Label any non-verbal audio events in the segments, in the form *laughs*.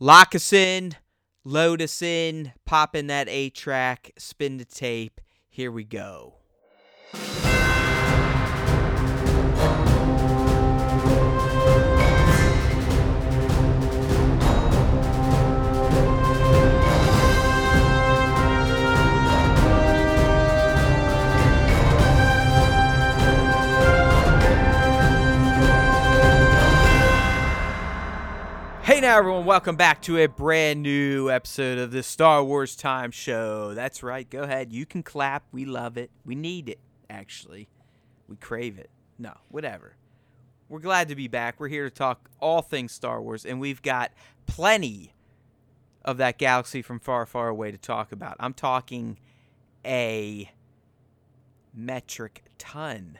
Lock us in, load us in, pop in that A track, spin the tape. Here we go. Hey now, everyone, welcome back to a brand new episode of the Star Wars Time Show. That's right, go ahead. You can clap. We love it. We need it, actually. We crave it. No, whatever. We're glad to be back. We're here to talk all things Star Wars, and we've got plenty of that galaxy from far, far away to talk about. I'm talking a metric ton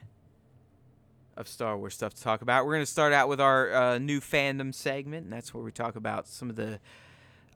of Star Wars stuff to talk about. We're going to start out with our uh, new fandom segment, and that's where we talk about some of the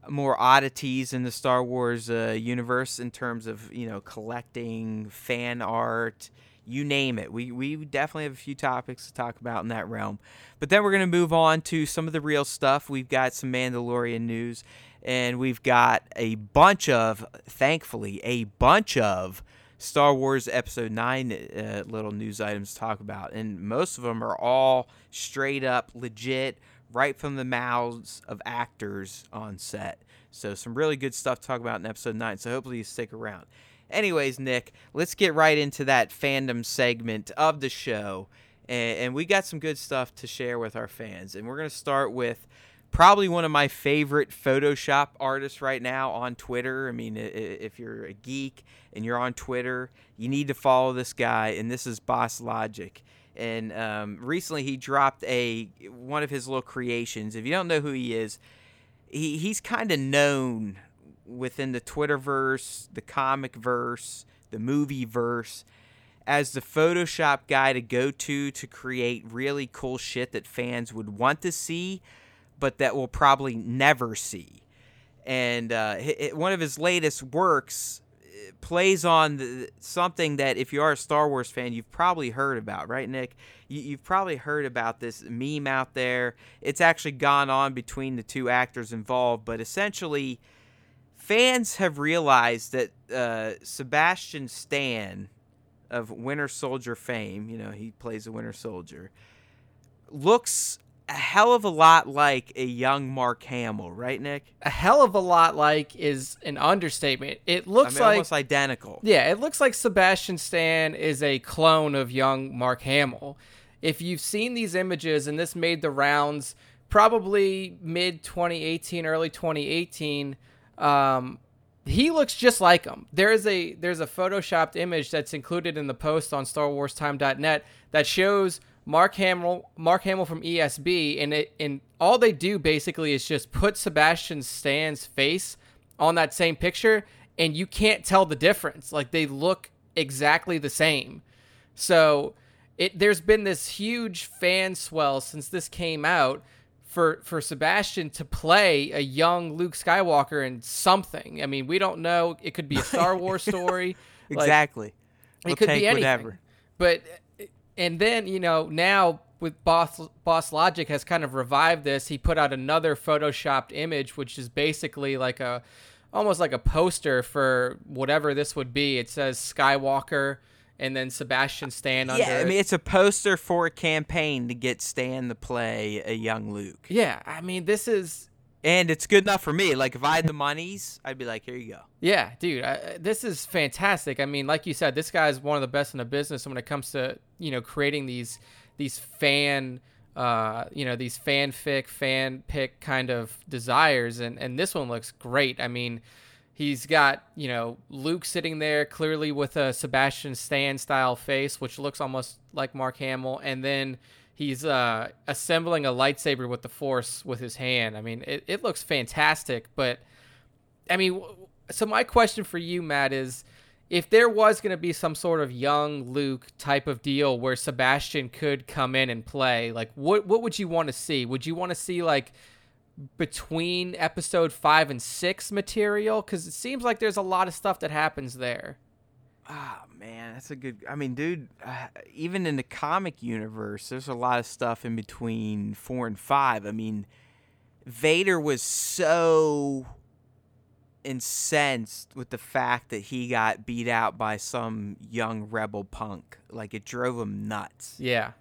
more oddities in the Star Wars uh, universe in terms of you know collecting fan art, you name it. We we definitely have a few topics to talk about in that realm. But then we're going to move on to some of the real stuff. We've got some Mandalorian news, and we've got a bunch of, thankfully, a bunch of Star Wars Episode 9 uh, little news items to talk about. And most of them are all straight up legit, right from the mouths of actors on set. So, some really good stuff to talk about in Episode 9. So, hopefully, you stick around. Anyways, Nick, let's get right into that fandom segment of the show. And, and we got some good stuff to share with our fans. And we're going to start with probably one of my favorite Photoshop artists right now on Twitter. I mean, if you're a geek and you're on Twitter, you need to follow this guy, and this is Boss Logic. And um, recently, he dropped a one of his little creations. If you don't know who he is, he he's kind of known within the Twitterverse, the comic verse, the movie verse as the Photoshop guy to go to to create really cool shit that fans would want to see but that we'll probably never see. And uh, one of his latest works uh, plays on the, something that if you are a Star Wars fan, you've probably heard about, right, Nick? You, have probably heard about this meme out there. It's actually gone on between the two actors involved, but essentially, fans have realized that uh, Sebastian Stan of Winter Soldier fame, you know, he plays a Winter Soldier, looks a hell of a lot like a young Mark Hamill, right, Nick? A hell of a lot like is an understatement. It looks I mean, like almost identical. Yeah, it looks like Sebastian Stan is a clone of young Mark Hamill. If you've seen these images, and this made the rounds probably mid 2018, early 2018, um, he looks just like him. There is a there's a photoshopped image that's included in the post on StarWarsTime.net that shows Mark Hamill, Mark Hamill from ESB, and it and all they do basically is just put Sebastian Stan's face on that same picture, and you can't tell the difference. Like they look exactly the same. So it there's been this huge fan swell since this came out for for Sebastian to play a young Luke Skywalker in something. I mean, we don't know. It could be a Star Wars *laughs* story. exactly. Like, we'll it could be anything. Whatever. But and then you know now with Boss Boss Logic has kind of revived this. He put out another photoshopped image, which is basically like a almost like a poster for whatever this would be. It says Skywalker and then Sebastian Stan under. Yeah, I mean it's a poster for a campaign to get Stan to play a young Luke. Yeah, I mean this is and it's good enough for me. Like if I had the monies, I'd be like, here you go. Yeah, dude, I, this is fantastic. I mean, like you said, this guy is one of the best in the business when it comes to you know creating these these fan uh, you know these fanfic fan pick kind of desires and and this one looks great i mean he's got you know luke sitting there clearly with a sebastian stan style face which looks almost like mark hamill and then he's uh, assembling a lightsaber with the force with his hand. I mean, it, it looks fantastic, but I mean, so my question for you, Matt, is if there was going to be some sort of young Luke type of deal where Sebastian could come in and play, like what what would you want to see? Would you want to see like between episode 5 and 6 material cuz it seems like there's a lot of stuff that happens there. Ah, oh, man, that's a good. I mean, dude, uh, even in the comic universe, there's a lot of stuff in between four and five. I mean, Vader was so incensed with the fact that he got beat out by some young rebel punk. Like it drove him nuts. Yeah.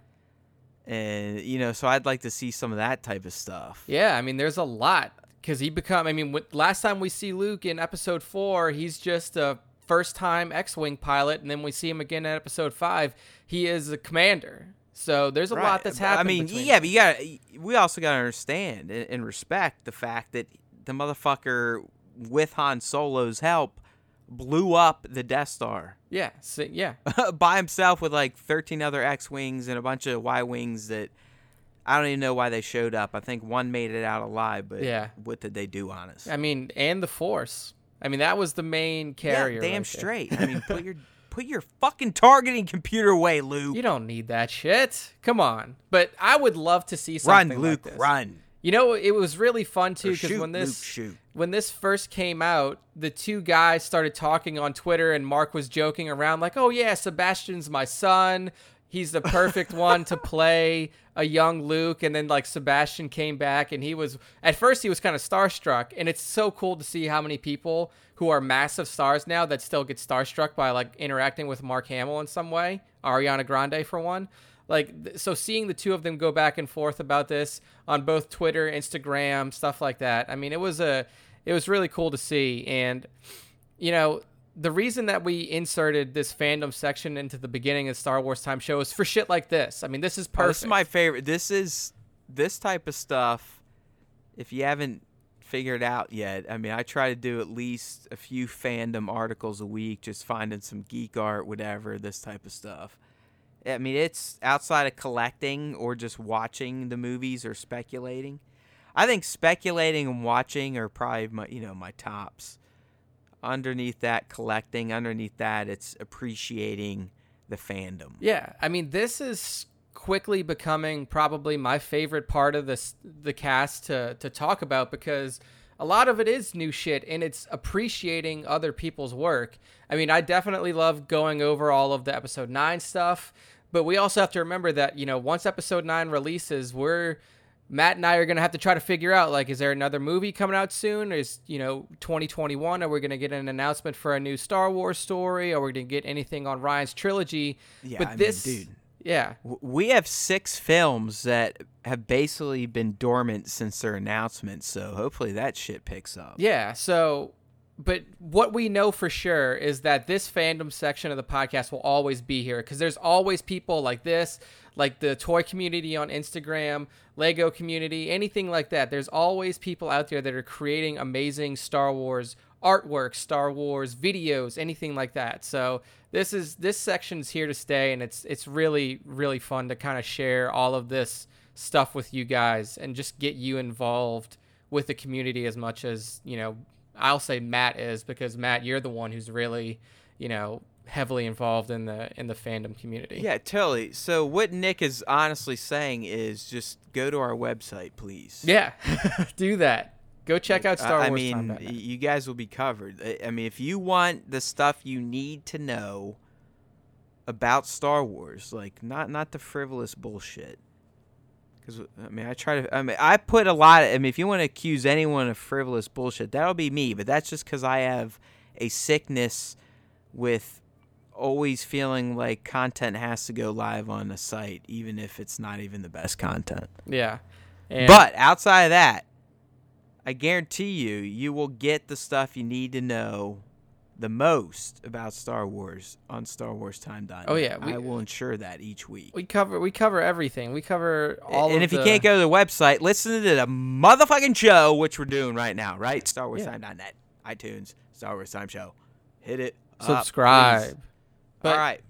And you know, so I'd like to see some of that type of stuff. Yeah, I mean, there's a lot because he become. I mean, last time we see Luke in Episode Four, he's just a first-time X-wing pilot, and then we see him again in Episode Five. He is a commander. So there's a Right, lot that's happened. I mean, yeah, but you got we also got to understand and, and respect the fact that the motherfucker with Han Solo's help blew up the Death Star yeah, so, yeah, *laughs* by himself with like 13 other X-wings and a bunch of Y-wings that I don't even know why they showed up. I think one made it out alive, but Yeah. what did they do on us? I mean, and the Force. I mean, that was the main carrier. yeah, damn right there. straight. I mean, put *laughs* your put your fucking targeting computer away, Luke. You don't need that shit. Come on. But I would love to see run, something Luke, like this. run. You know, it was really fun too because when Luke, this shoot. when this first came out, the two guys started talking on Twitter, and Mark was joking around like, "Oh yeah, Sebastian's my son. He's the perfect one to play a young Luke." And then like Sebastian came back, and he was at first he was kind of starstruck, and it's so cool to see how many people who are massive stars now that still get starstruck by like interacting with Mark Hamill in some way, Ariana Grande for one like so seeing the two of them go back and forth about this on both Twitter, Instagram, stuff like that. I mean, it was a it was really cool to see and you know, the reason that we inserted this fandom section into the beginning of Star Wars Time show is for shit like this. I mean, this is Oh, perfect. this is my favorite. This is this type of stuff. If you haven't figured out yet, I mean, I try to do at least a few fandom articles a week, just finding some geek art, whatever, this type of stuff. I mean, it's outside of collecting or just watching the movies or speculating. I think speculating and watching are probably my, you know, my tops. Underneath that, collecting. Underneath that, it's appreciating the fandom. Yeah, I mean, this is quickly becoming probably my favorite part of this the cast to to talk about because a lot of it is new shit and it's appreciating other people's work. I mean, I definitely love going over all of the episode 9 stuff, but we also have to remember that, you know, once episode 9 releases, we're Matt and I are going to have to try to figure out like is there another movie coming out soon? Is, you know, 2021 are we going to get an announcement for a new Star Wars story? Are we going to get anything on Ryan's trilogy? Yeah, but I mean, this dude. yeah. We have six films that have basically been dormant since their announcement, so hopefully that shit picks up. Yeah. So, but what we know for sure is that this fandom section of the podcast will always be here because there's always people like this, like the toy community on Instagram, Lego community, anything like that. There's always people out there that are creating amazing Star Wars artwork, Star Wars videos, anything like that. So this is this section's here to stay, and it's it's really really fun to kind of share all of this stuff with you guys and just get you involved with the community as much as you know I'll say Matt is because Matt you're the one who's really you know heavily involved in the in the fandom community. Yeah, totally. So what Nick is honestly saying is just go to our website, please. Yeah. *laughs* Do that. Go check out Star I, I Wars. mean, Time y- dot net. you guys will be covered. I- I mean, if you want the stuff you need to know about Star Wars, like not not the frivolous bullshit. Because I mean, I try to. I mean, I put a lot. Of, I mean, if you want to accuse anyone of frivolous bullshit, that'll be me. But that's just because I have a sickness with always feeling like content has to go live on a site, even if it's not even the best content. yeah. And But outside of that, I guarantee you, you will get the stuff you need to know the most about Star Wars on Star Wars StarWarsTime.net. Oh, yeah, we- I will ensure that each week. we cover we cover everything. We cover all and if you can't go to the website, listen to the motherfucking show, which we're doing right now, right? StarWarsTime.net, iTunes, Star Wars Time Show. Hit it. up, subscribe. But All right.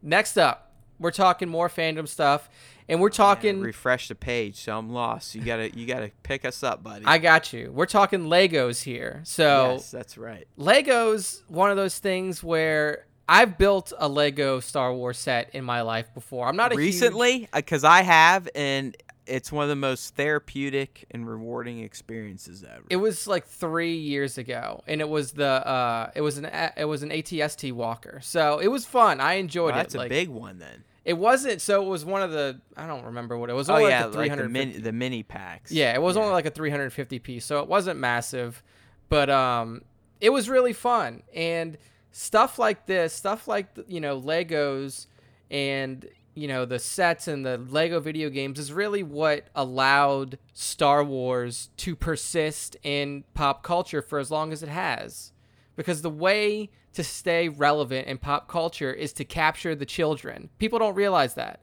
next up, we're talking more fandom stuff and we're talking refresh the page, so I'm lost. You gotta, you gotta pick us up, buddy. I got you. We're talking Legos here. So yes, that's right. Legos one of those things where I've built a Lego Star Wars set in my life before. I'm not a recently uh, because I have, and it's one of the most therapeutic and rewarding experiences ever. it was like three years ago, and it was the uh, it was an it was an ATST walker. So it was fun. I enjoyed Well, it. that's a Like, big one then. It wasn't. So it was one of the. I don't remember what it was. Oh Only yeah, like a like the mini the mini packs. Yeah, it was only like a 350 piece, so it wasn't massive, but um, it was really fun and stuff like this, stuff like you know Legos and you know the sets and the Lego video games is really what allowed Star Wars to persist in pop culture for as long as it has, because the way to stay relevant in pop culture is to capture the children. People don't realize that.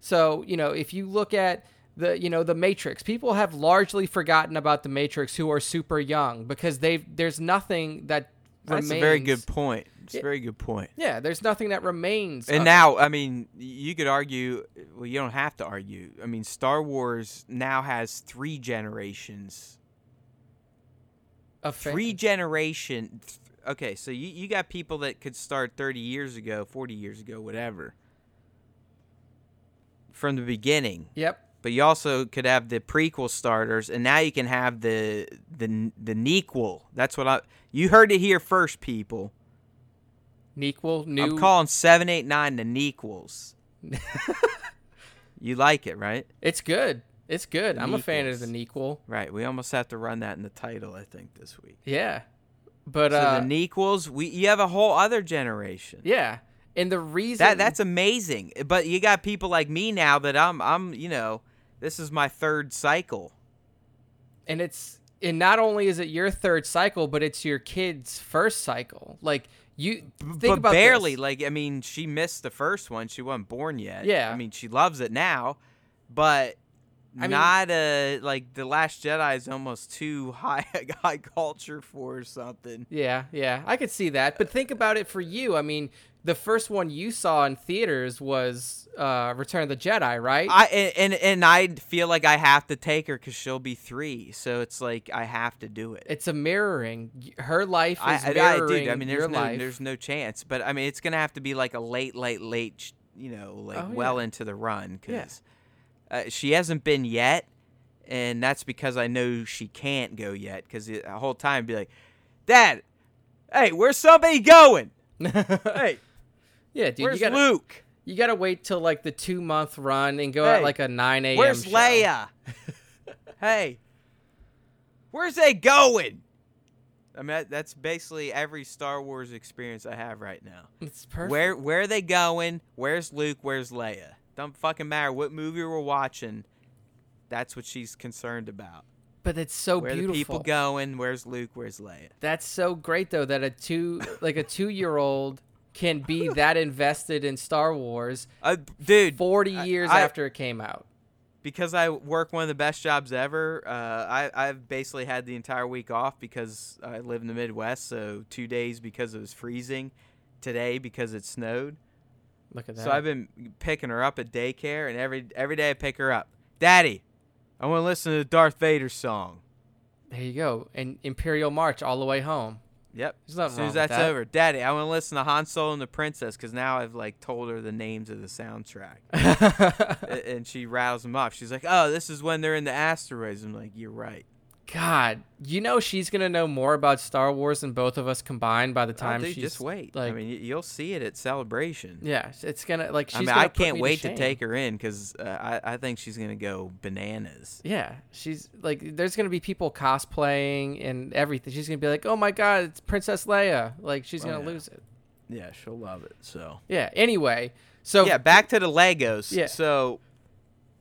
So, you know, if you look at the, you know, the Matrix, people have largely forgotten about the Matrix who are super young because they've there's nothing that that's remains. a very good point. It's a very good point. Yeah, there's nothing that remains. And now, I mean, you could argue. Well, you don't have to argue. I mean, Star Wars now has three generations. of Three generation. Okay, so you, you got people that could start 30 years ago, 40 years ago, whatever. From the beginning. Yep. But you also could have the prequel starters, and now you can have the the the nequel. That's what I. You heard it here first, people. Nequel, new. I'm calling seven, eight, nine the nequels. *laughs* you like it, right? it's good. It's good. I'm a fan of the Nequel. Right. We almost have to run that in the title, I think, this week. Yeah. But so uh, the nequels, we you have a whole other generation. yeah. And the reason That that's amazing. But you got people like me now that I'm I'm you know this is my third cycle. and it's and not only is it your third cycle, but it's your kid's first cycle. Like you think but about barely. this. Like I mean, she missed the first one. She wasn't born yet. Yeah. I mean, she loves it now, but I mean- not uh like the Last Jedi is almost too *laughs* high high culture for something. Yeah, yeah, I could see that. But think about it for you. I mean, the first one you saw in theaters was uh, Return of the Jedi, right? I and and, I feel like I have to take her because she'll be three, so it's like I have to do it. it's a mirroring. Her life is I, I, mirroring dude, I mean, there's your no, life. there's no chance. But I mean, it's gonna have to be like a late, late, late, you know, like Oh, well yeah. into the run Yeah. because uh, she hasn't been yet, and that's because I know she can't go yet. Because the whole time I'd be like, Dad, hey, where's somebody going? *laughs* Hey, yeah, dude, where's you gotta Luke? you gotta wait till like the two month run and go Hey, at like a nine a.m. Where's show. Leia? *laughs* hey, where's they going? I mean, that's basically every Star Wars experience I have right now. It's perfect. Where where are they going? Where's Luke? Where's Leia? Don't fucking matter what movie we're watching. That's what she's concerned about. but it's so Where beautiful. people going? Where's Luke? Where's Leia? That's so great though that a two like a two year old can be *laughs* that invested in Star Wars Uh, dude, forty I- years I- after it came out. because I work one of the best jobs ever. Uh, I I've basically had the entire week off because I live in the Midwest. So two days because it was freezing, today because it snowed. Look at that. So I've been picking her up at daycare, and every every day I pick her up. Daddy, I want to listen to the Darth Vader song. there you go. And Imperial March all the way home. Yep. There's nothing as soon as that's that. over, Daddy, I want to listen to Han Solo and the Princess because now I've like told her the names of the soundtrack, *laughs* and she rattles them off. She's like, "Oh, this is when they're in the asteroids." I'm like, "You're right." God, you know she's gonna know more about Star Wars than both of us combined by the Oh, time dude, she's just wait. Like, I mean, you'll see it at Celebration. yeah, it's gonna like she's. I mean, I can't me wait to, shame. take her in because uh, I I think she's gonna go bananas. Yeah, she's like, there's gonna be people cosplaying and everything. She's gonna be like, oh my god, it's Princess Leia. Like she's Oh, gonna yeah. lose it. Yeah, she'll love it. So Yeah. Anyway, so yeah, back to the Legos. Yeah. So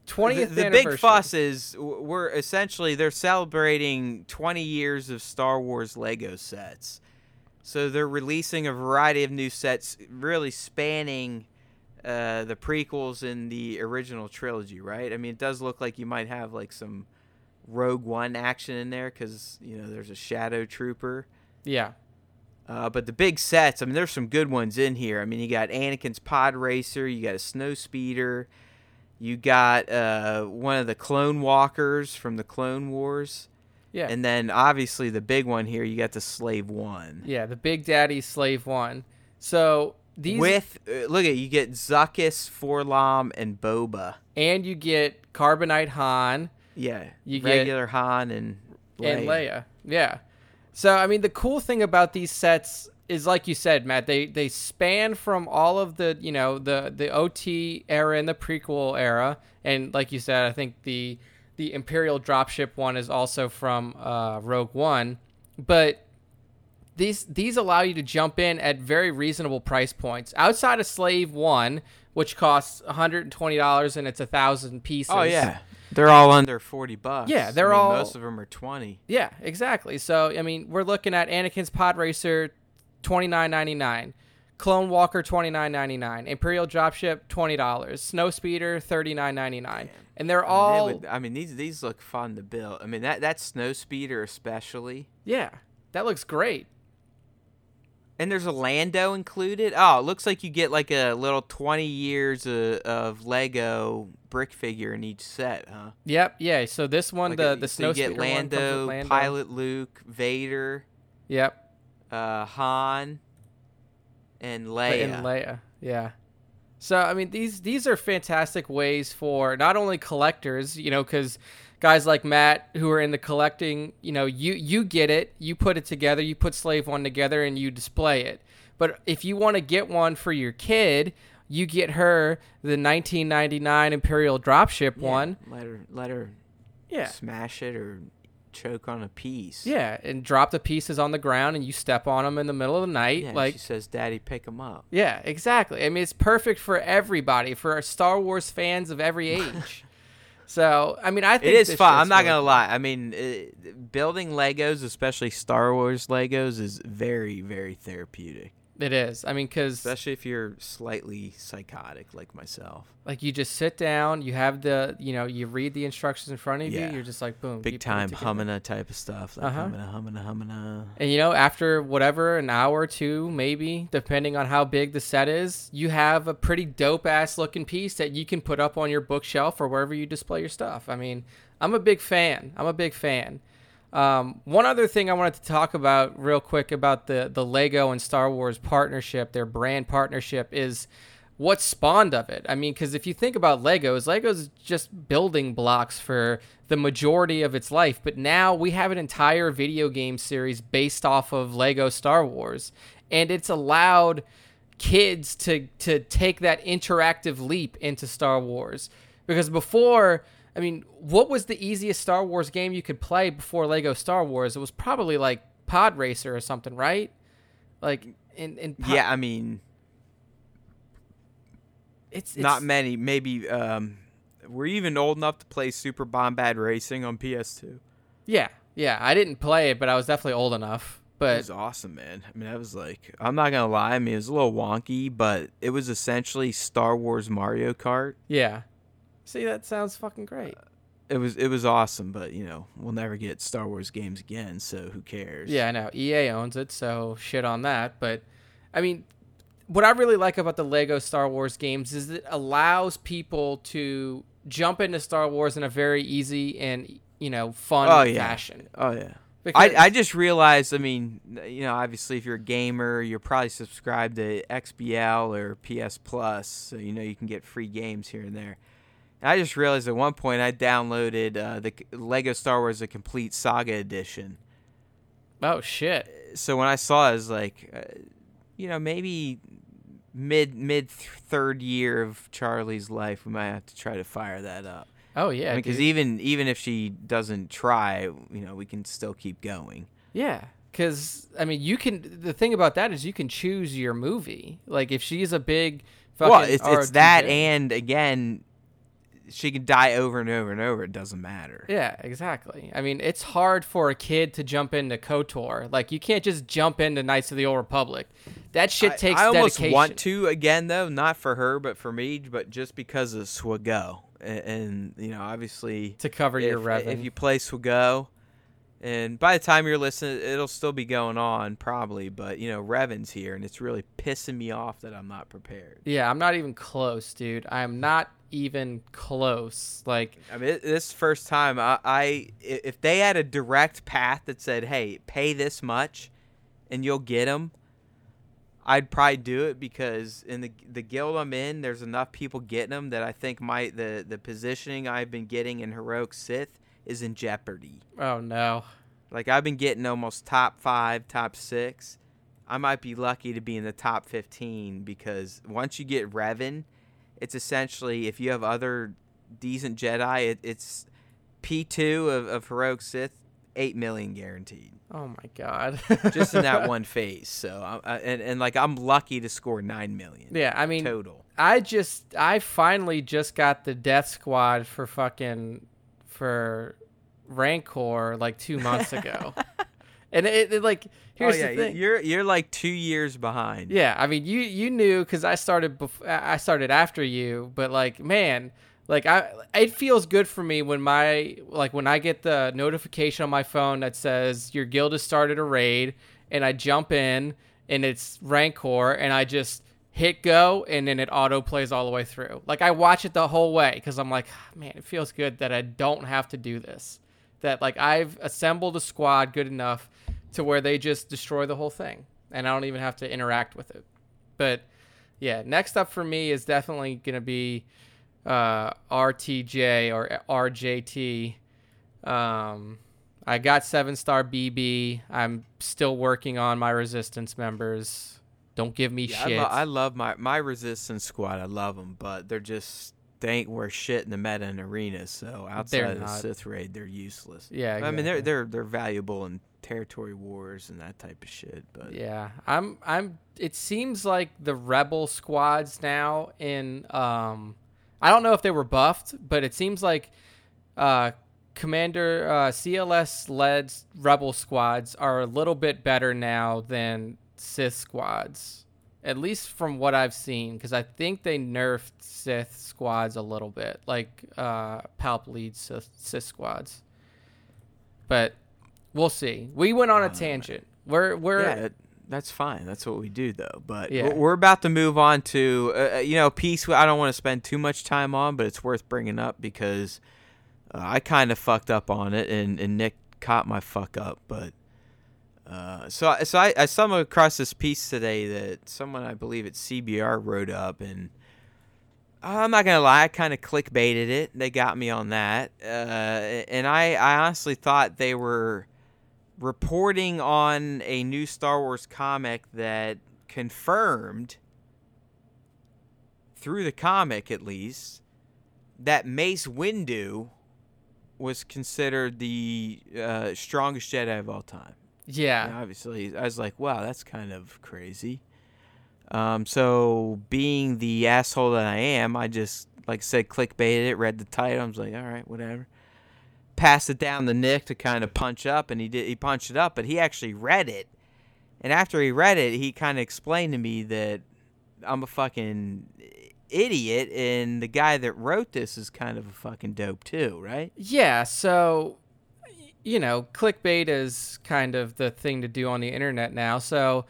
20th the, the big fuss is we're essentially they're celebrating 20 years of Star Wars Lego sets. So they're releasing a variety of new sets, really spanning uh, the prequels and the original trilogy. Right? I mean, it does look like you might have like some Rogue One action in there because you know there's a Shadow Trooper. Yeah. Uh, but the big sets, I mean, there's some good ones in here. I mean, you got Anakin's Pod Racer, you got a Snow Speeder, you got uh, one of the Clone Walkers from the Clone Wars, Yeah. and then obviously the big one here, you got the Slave One. yeah. The Big Daddy Slave One. So these With uh, look at you get Zuckuss, 4-LOM, and Boba. and you get Carbonite Han Yeah, You get- regular Han and Leia. and Leia. Yeah. So I mean, the cool thing about these sets is like you said, Matt. They they span from all of the you know the the OT era and the prequel era, and like you said, I think the the Imperial dropship one is also from uh, Rogue One, but these these allow you to jump in at very reasonable price points outside of Slave One, which costs one hundred and twenty dollars and it's a thousand pieces. Oh yeah, they're all under forty bucks. Yeah, they're I mean, all- most of them are twenty. Yeah, exactly. So I mean, we're looking at Anakin's Pod Racer, twenty nine ninety nine, Clone Walker twenty nine ninety nine, Imperial Dropship twenty dollars, Snow Speeder thirty nine ninety nine, and they're I mean, they all would- I mean, these these look fun to build. I mean, that that snow speeder especially. yeah, that looks great. And there's a Lando included. Oh, it looks like you get like a little 20 years of, of Lego brick figure in each set, huh? Yep, yeah. So this one, Like the a- the so Snow you get Speeder one comes with Lando, Lando. Pilot Luke, Vader, Yep, uh, Han, and Leia. and Leia. Yeah. So I mean, these these are fantastic ways for not only collectors, you know, because guys like Matt who are in the collecting, you know, you you get it, you put it together, you put Slave One together, and you display it. But if you want to get one for your kid, you get her the 1999 Imperial Dropship Yeah, one. Let her let her Yeah. smash it or choke on a piece. Yeah, and drop the pieces on the ground, and you step on them in the middle of the night, Yeah, like she says, "Daddy, pick them up." Yeah, exactly. I mean, it's perfect for everybody, for Star Wars fans of every *laughs* age. so, I mean, I think It is fun. I'm not really gonna cool. lie. I mean, it, building Legos, especially Star Wars Legos, is very, very therapeutic. It is. I mean, because Especially if you're slightly psychotic like myself. like you just sit down, you have the, you know, you read the instructions in front of Yeah. you. You're just like, boom, Big time humming type of stuff. Like Uh-huh. humming, humming, humming. And you know, after whatever an hour or two, maybe depending on how big the set is, you have a pretty dope ass looking piece that you can put up on your bookshelf or wherever you display your stuff. I mean, I'm a big fan. I'm a big fan. Um, one other thing I wanted to talk about real quick about the the Lego and Star Wars partnership, their brand partnership, is what spawned of it. I mean, because if you think about Legos, Legos just building blocks for the majority of its life, but now we have an entire video game series based off of Lego Star Wars, and it's allowed kids to to take that interactive leap into Star Wars. Because before, I mean, what was the easiest Star Wars game you could play before Lego Star Wars? It was probably like Pod Racer or something, right? Like in in Pod- Yeah, I mean, it's, it's not many. Maybe. Um, were you even old enough to play Super Bombad Racing on PS2? Yeah, yeah. I didn't play it, but I was definitely old enough. But it was awesome, man. I mean, that was like, I'm not gonna lie. I mean, it was a little wonky, but it was essentially Star Wars Mario Kart. yeah, see, that sounds fucking great. It was it was awesome, but you know, we'll never get Star Wars games again, so who cares? Yeah, I know EA owns it, so shit on that. But I mean, what I really like about the Lego Star Wars games is it allows people to jump into Star Wars in a very easy and you know fun Oh yeah. fashion. Oh yeah. Because, I, I just realized. I mean, you know, obviously, if you're a gamer, you're probably subscribed to XBL or PS Plus, so you know you can get free games here and there. And I just realized at one point I downloaded uh, the Lego Star Wars: The Complete Saga Edition. oh shit. So when I saw it, I was like, uh, you know, maybe mid mid th- third year of Charlie's life, we might have to try to fire that up. Oh yeah, because dude. even even if she doesn't try, you know, we can still keep going. Yeah, because I mean, you can. The thing about that is you can choose your movie. Like if she's a big, fucking well, it's it's that and again, she can die over and over and over. It doesn't matter. Yeah, exactly. I mean, it's hard for a kid to jump into KOTOR. Like you can't just jump into Knights of the Old Republic. That shit takes I, I almost dedication. want to again though, not for her, but for me, but just because of SWGOH, and, and you know, obviously to cover if, your revenue. if you play SWGOH, and by the time you're listening, it'll still be going on probably. But you know, Revan's here, and it's really pissing me off that I'm not prepared. yeah, I'm not even close, dude. I am not even close. Like, I mean, this first time, I, I if they had a direct path that said, "Hey, pay this much, and you'll get them," I'd probably do it because in the the guild I'm in, there's enough people getting them that I think my the the positioning I've been getting in heroic Sith is in jeopardy. oh no. Like I've been getting almost top five, top six. I might be lucky to be in the top 15 because once you get Revan, it's essentially if you have other decent Jedi, it, it's P2 of, of Heroic Sith, 8 million guaranteed. Oh my god. just in that *laughs* one phase. So, I, and, and like I'm lucky to score 9 million. Yeah, I mean total. I just I finally just got the death squad for fucking for Rancor like 2 months ago. *laughs* and it, it, like oh, here's oh, yeah, the thing. You're you're like 2 years behind. Yeah, I mean you you knew cuz I started bef- I started after you, but like man, like I it feels good for me when my like when I get the notification on my phone that says your guild has started a raid and I jump in and it's Rancor and I just hit go and then it auto plays all the way through. Like I watch it the whole way cuz I'm like, ah, man, it feels good that I don't have to do this. That like I've assembled a squad good enough to where they just destroy the whole thing and I don't even have to interact with it. But yeah, next up for me is definitely going to be uh, RTJ or RJT. Um, I got seven star BB. I'm still working on my resistance members. Don't give me yeah, shit. I, lo- I, love my my resistance squad. I love them, but they're just they ain't worth shit in the meta and arena. So outside They're of the not. Sith raid, they're useless. yeah, I mean they're they're they're valuable in territory wars and that type of shit. But Yeah, I'm. I'm. It seems like the rebel squads now in. Um, I don't know if they were buffed, but it seems like, uh, Commander uh, CLS led rebel squads are a little bit better now than Sith squads, at least from what I've seen. Because I think they nerfed Sith squads a little bit, like uh, Palp leads Sith, Sith squads. But we'll see. We went on a Uh, tangent. We're we're yeah, that's fine. That's what we do, though. But Yeah. we're, about to move on to uh, uh, you know a piece I don't want to spend too much time on, but it's worth bringing up because uh, I kind of fucked up on it, and, and Nick caught my fuck up. But uh, so I- so I, I stumbled across this piece today that someone I believe at CBR wrote up, and I'm not gonna lie, I kind of clickbaited it. They got me on that, uh, and I I honestly thought they were reporting on a new Star Wars comic that confirmed through the comic at least that Mace Windu was considered the uh, strongest Jedi of all time. yeah. And obviously, I was like, wow, that's kind of crazy. Um, so, being the asshole that I am, I just, like I said, clickbaited it, read the title. I was like, all right, whatever. Passed it down to Nick to kind of punch up, and he did. He punched it up, but he actually read it. And after he read it, he kind of explained to me that I'm a fucking idiot, and the guy that wrote this is kind of a fucking dope too, right? Yeah, so you know, clickbait is kind of the thing to do on the internet now. So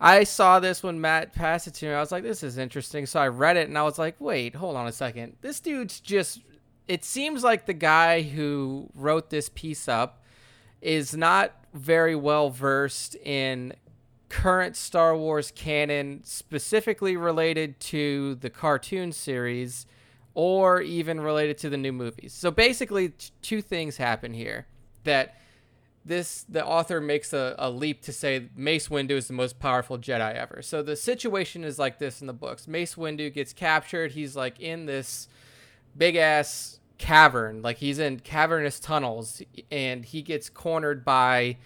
I saw this when Matt passed it to me. I was like, this is interesting. So I read it and I was like, wait, hold on a second. This dude's just it seems like the guy who wrote this piece up is not very well versed in current Star Wars canon, specifically related to the cartoon series or even related to the new movies. So basically, t- two things happen here that this the author makes a, a leap to say Mace Windu is the most powerful Jedi ever. So the situation is like this in the books. Mace Windu gets captured. He's like in this big ass cavern, like he's in cavernous tunnels, and he gets cornered by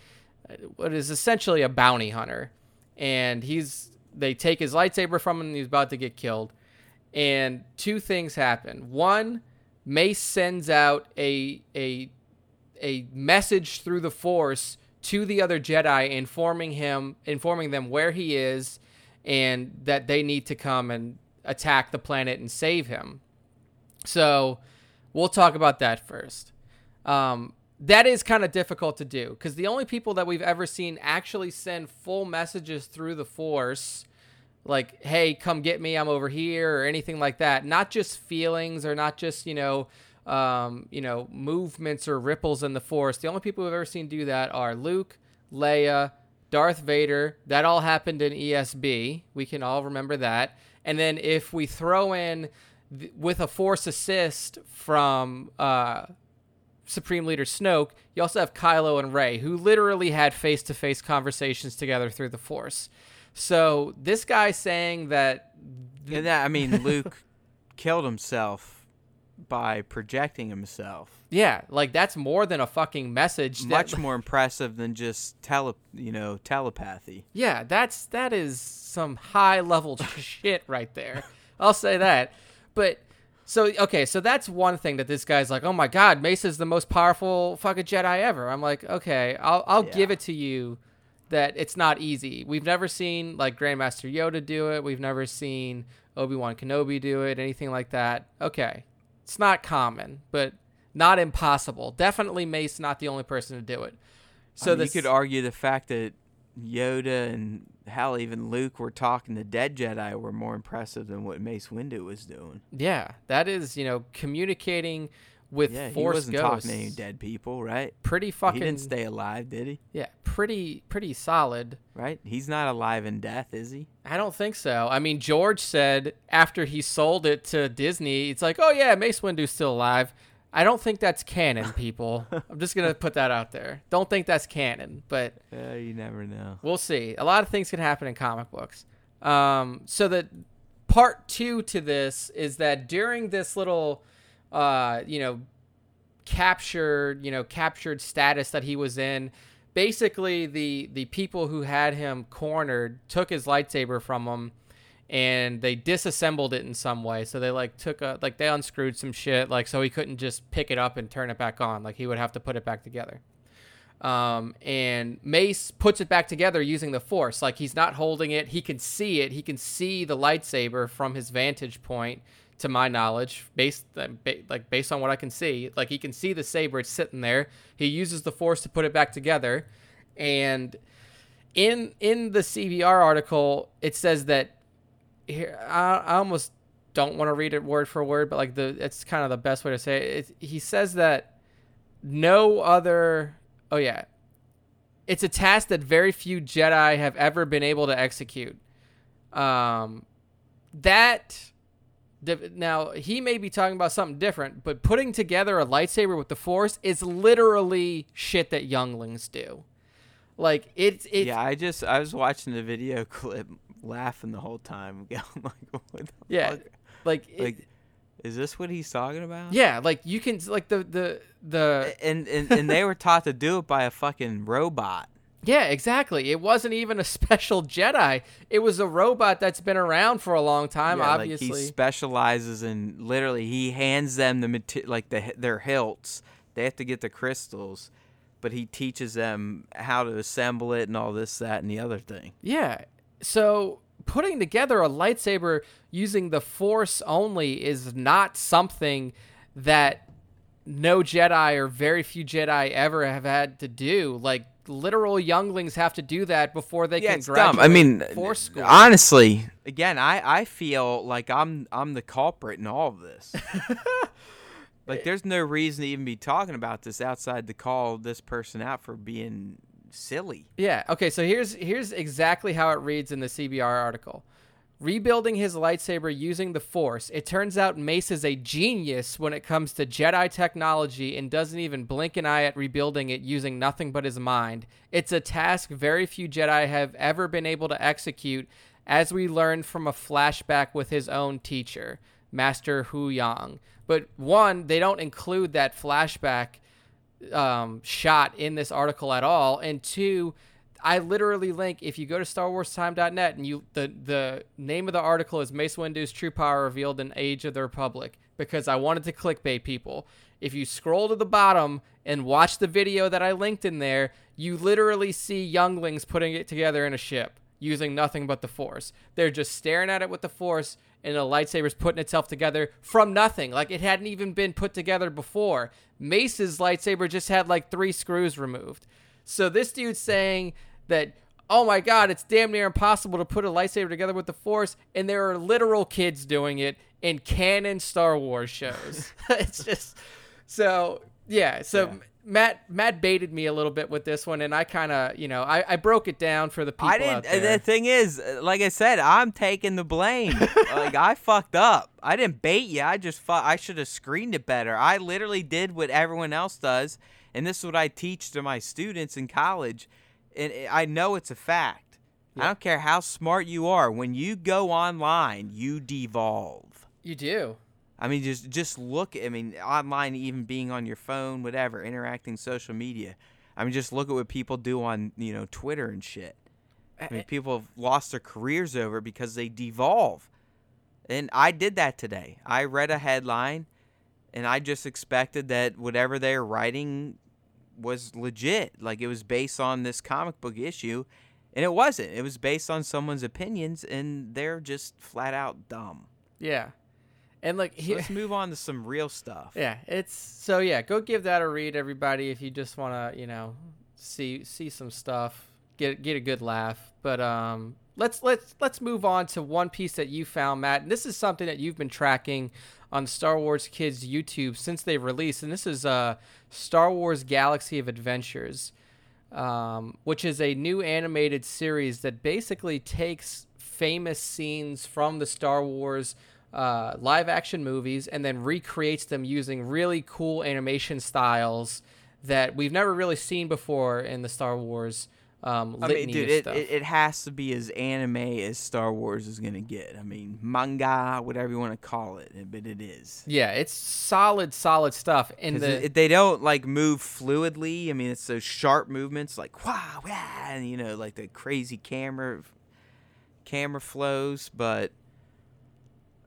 what is essentially a bounty hunter. And he's they take his lightsaber from him he's about to get killed. And two things happen. One, Mace sends out a a a message through the force to the other Jedi informing him informing them where he is and that they need to come and attack the planet and save him. So, we'll talk about that first. Um, that is kind of difficult to do because the only people that we've ever seen actually send full messages through the force like hey come get me i'm over here or anything like that. Not just feelings or not just you know um, you know movements or ripples in the force. The only people we've ever seen do that are luke leia darth vader. That all happened in esb we can all remember that. And then if we throw in th- with a force assist from uh, Supreme Leader Snoke, you also have Kylo and Rey, who literally had face to face conversations together through the Force. So this guy saying that And that, I mean, Luke *laughs* killed himself by projecting himself. yeah, like that's more than a fucking message. that- Much *laughs* more impressive than just tele, you know, telepathy. Yeah, that's that is some high level *laughs* shit right there. I'll say that. But so okay, so that's one thing that this guy's like, "Oh my god, Mace's the most powerful fucking Jedi ever." I'm like, "Okay, I'll I'll give it to you that it's not easy. We've never seen like Grandmaster Yoda do it. We've never seen Obi-Wan Kenobi do it, anything like that. Okay. It's not common, but not impossible. Definitely Mace not the only person to do it. So So you this could argue the fact that Yoda and hell, even Luke were talking The dead Jedi were more impressive than what Mace Windu was doing. Yeah, that is, you know, communicating with Yeah, he wasn't ghosts. talking to any dead people, right? Pretty fucking. He didn't stay alive, did he? yeah, pretty pretty solid. Right? He's not alive in death, is he? I don't think so. I mean, George said after he sold it to Disney, it's like, oh yeah, Mace Windu's still alive. I don't think that's canon, *laughs* people. I'm just gonna put that out there. Don't think that's canon, but Uh, you never know. we'll see. A lot of things can happen in comic books. Um, so the part two to this is that during this little, uh, you know, captured, you know, captured status that he was in, basically the the people who had him cornered took his lightsaber from him and they disassembled it in some way. So they like took a like they unscrewed some shit like so he couldn't just pick it up and turn it back on. Like he would have to put it back together. Um, and Mace puts it back together using the Force. Like he's not holding it; he can see it. He can see the lightsaber from his vantage point. To my knowledge, based uh, like based on what I can see, like he can see the saber. It's sitting there. He uses the Force to put it back together, and in in the CBR article, it says that here I, I almost don't want to read it word for word, but like the it's kind of the best way to say it. it he says that no other oh yeah. It's a task that very few jedi have ever been able to execute. Um that now he may be talking about something different but putting together a lightsaber with the force is literally shit that younglings do. Like it's it's yeah, I just I was watching the video *laughs* clip, laughing the whole time, *laughs* like, "What the yeah fuck? like, it- Like, is this what he's talking about?" yeah like you can like the the the And and and they were taught to do it by a fucking robot. *laughs* Yeah, exactly. It wasn't even a special Jedi. It was a robot that's been around for a long time, Yeah, obviously. Like he specializes in literally he hands them the mate- like the their hilts. They have to get the crystals, but he teaches them how to assemble it and all this, that, and the other thing. yeah. So putting together a lightsaber using the Force only is not something that no Jedi or very few Jedi ever have had to do. Like literal younglings have to do that before they yeah, can it's graduate dumb. I mean, Force school. honestly, again, I I feel like I'm I'm the culprit in all of this. *laughs* like, there's no reason to even be talking about this outside to call this person out for being silly. Yeah. Okay. So here's here's exactly how it reads in the CBR article. Rebuilding his lightsaber using the Force, it turns out Mace is a genius when it comes to Jedi technology and doesn't even blink an eye at rebuilding it using nothing but his mind. It's a task very few Jedi have ever been able to execute, as we learned from a flashback with his own teacher, Master Hu Yang. But one, they don't include that flashback um, shot in this article at all, and two, I literally link if you go to StarWarsTime.net and you the the name of the article is Mace Windu's true power revealed in Age of the Republic because I wanted to clickbait people. If you scroll to the bottom and watch the video that I linked in there, you literally see younglings putting it together in a ship using nothing but the Force. They're just staring at it with the Force, and the lightsaber's putting itself together from nothing. Like it hadn't even been put together before. Mace's lightsaber just had like three screws removed. So this dude's saying that, oh my god, it's damn near impossible to put a lightsaber together with the Force, and there are literal kids doing it in canon Star Wars shows. *laughs* it's just so yeah. So Yeah. Matt Matt baited me a little bit with this one, and I kind of you know I, I broke it down for the people I didn't. there. The thing is, uh, like I said, I'm taking the blame. *laughs* like I fucked up. I didn't bait you. I just fu- I should have screened it better. I literally did what everyone else does, and this is what I teach to my students in college. And I know it's a fact. I don't care how smart you are. When you go online, you devolve. You do. I mean, just just look. I mean, online, even being on your phone, whatever, interacting social media. I mean, just look at what people do on you know Twitter and shit. I mean, people have lost their careers over because they devolve. And I did that today. I read a headline, and I just expected that whatever they were writing was legit. Like it was based on this comic book issue, and it wasn't. It was based on someone's opinions, and they're just flat out dumb. Yeah. And like So let's move on to some real stuff. yeah, it's so yeah. Go give that a read, everybody, if you just want to, you know, see see some stuff, get get a good laugh. But um, let's let's let's move on to one piece that you found, Matt. And this is something that you've been tracking on Star Wars Kids YouTube since they released, and this is uh, Star Wars Galaxy of Adventures, um, which is a new animated series that basically takes famous scenes from the Star Wars uh, live action movies and then recreates them using really cool animation styles that we've never really seen before in the Star Wars um, I mean, dude, it, it, it has to be as anime as Star Wars is gonna get. I mean, manga, whatever you want to call it, but it is. yeah, it's solid, solid stuff. And the it- they don't like move fluidly. I mean, it's those sharp movements, like wow, wow, and you know, like the crazy camera, camera flows. But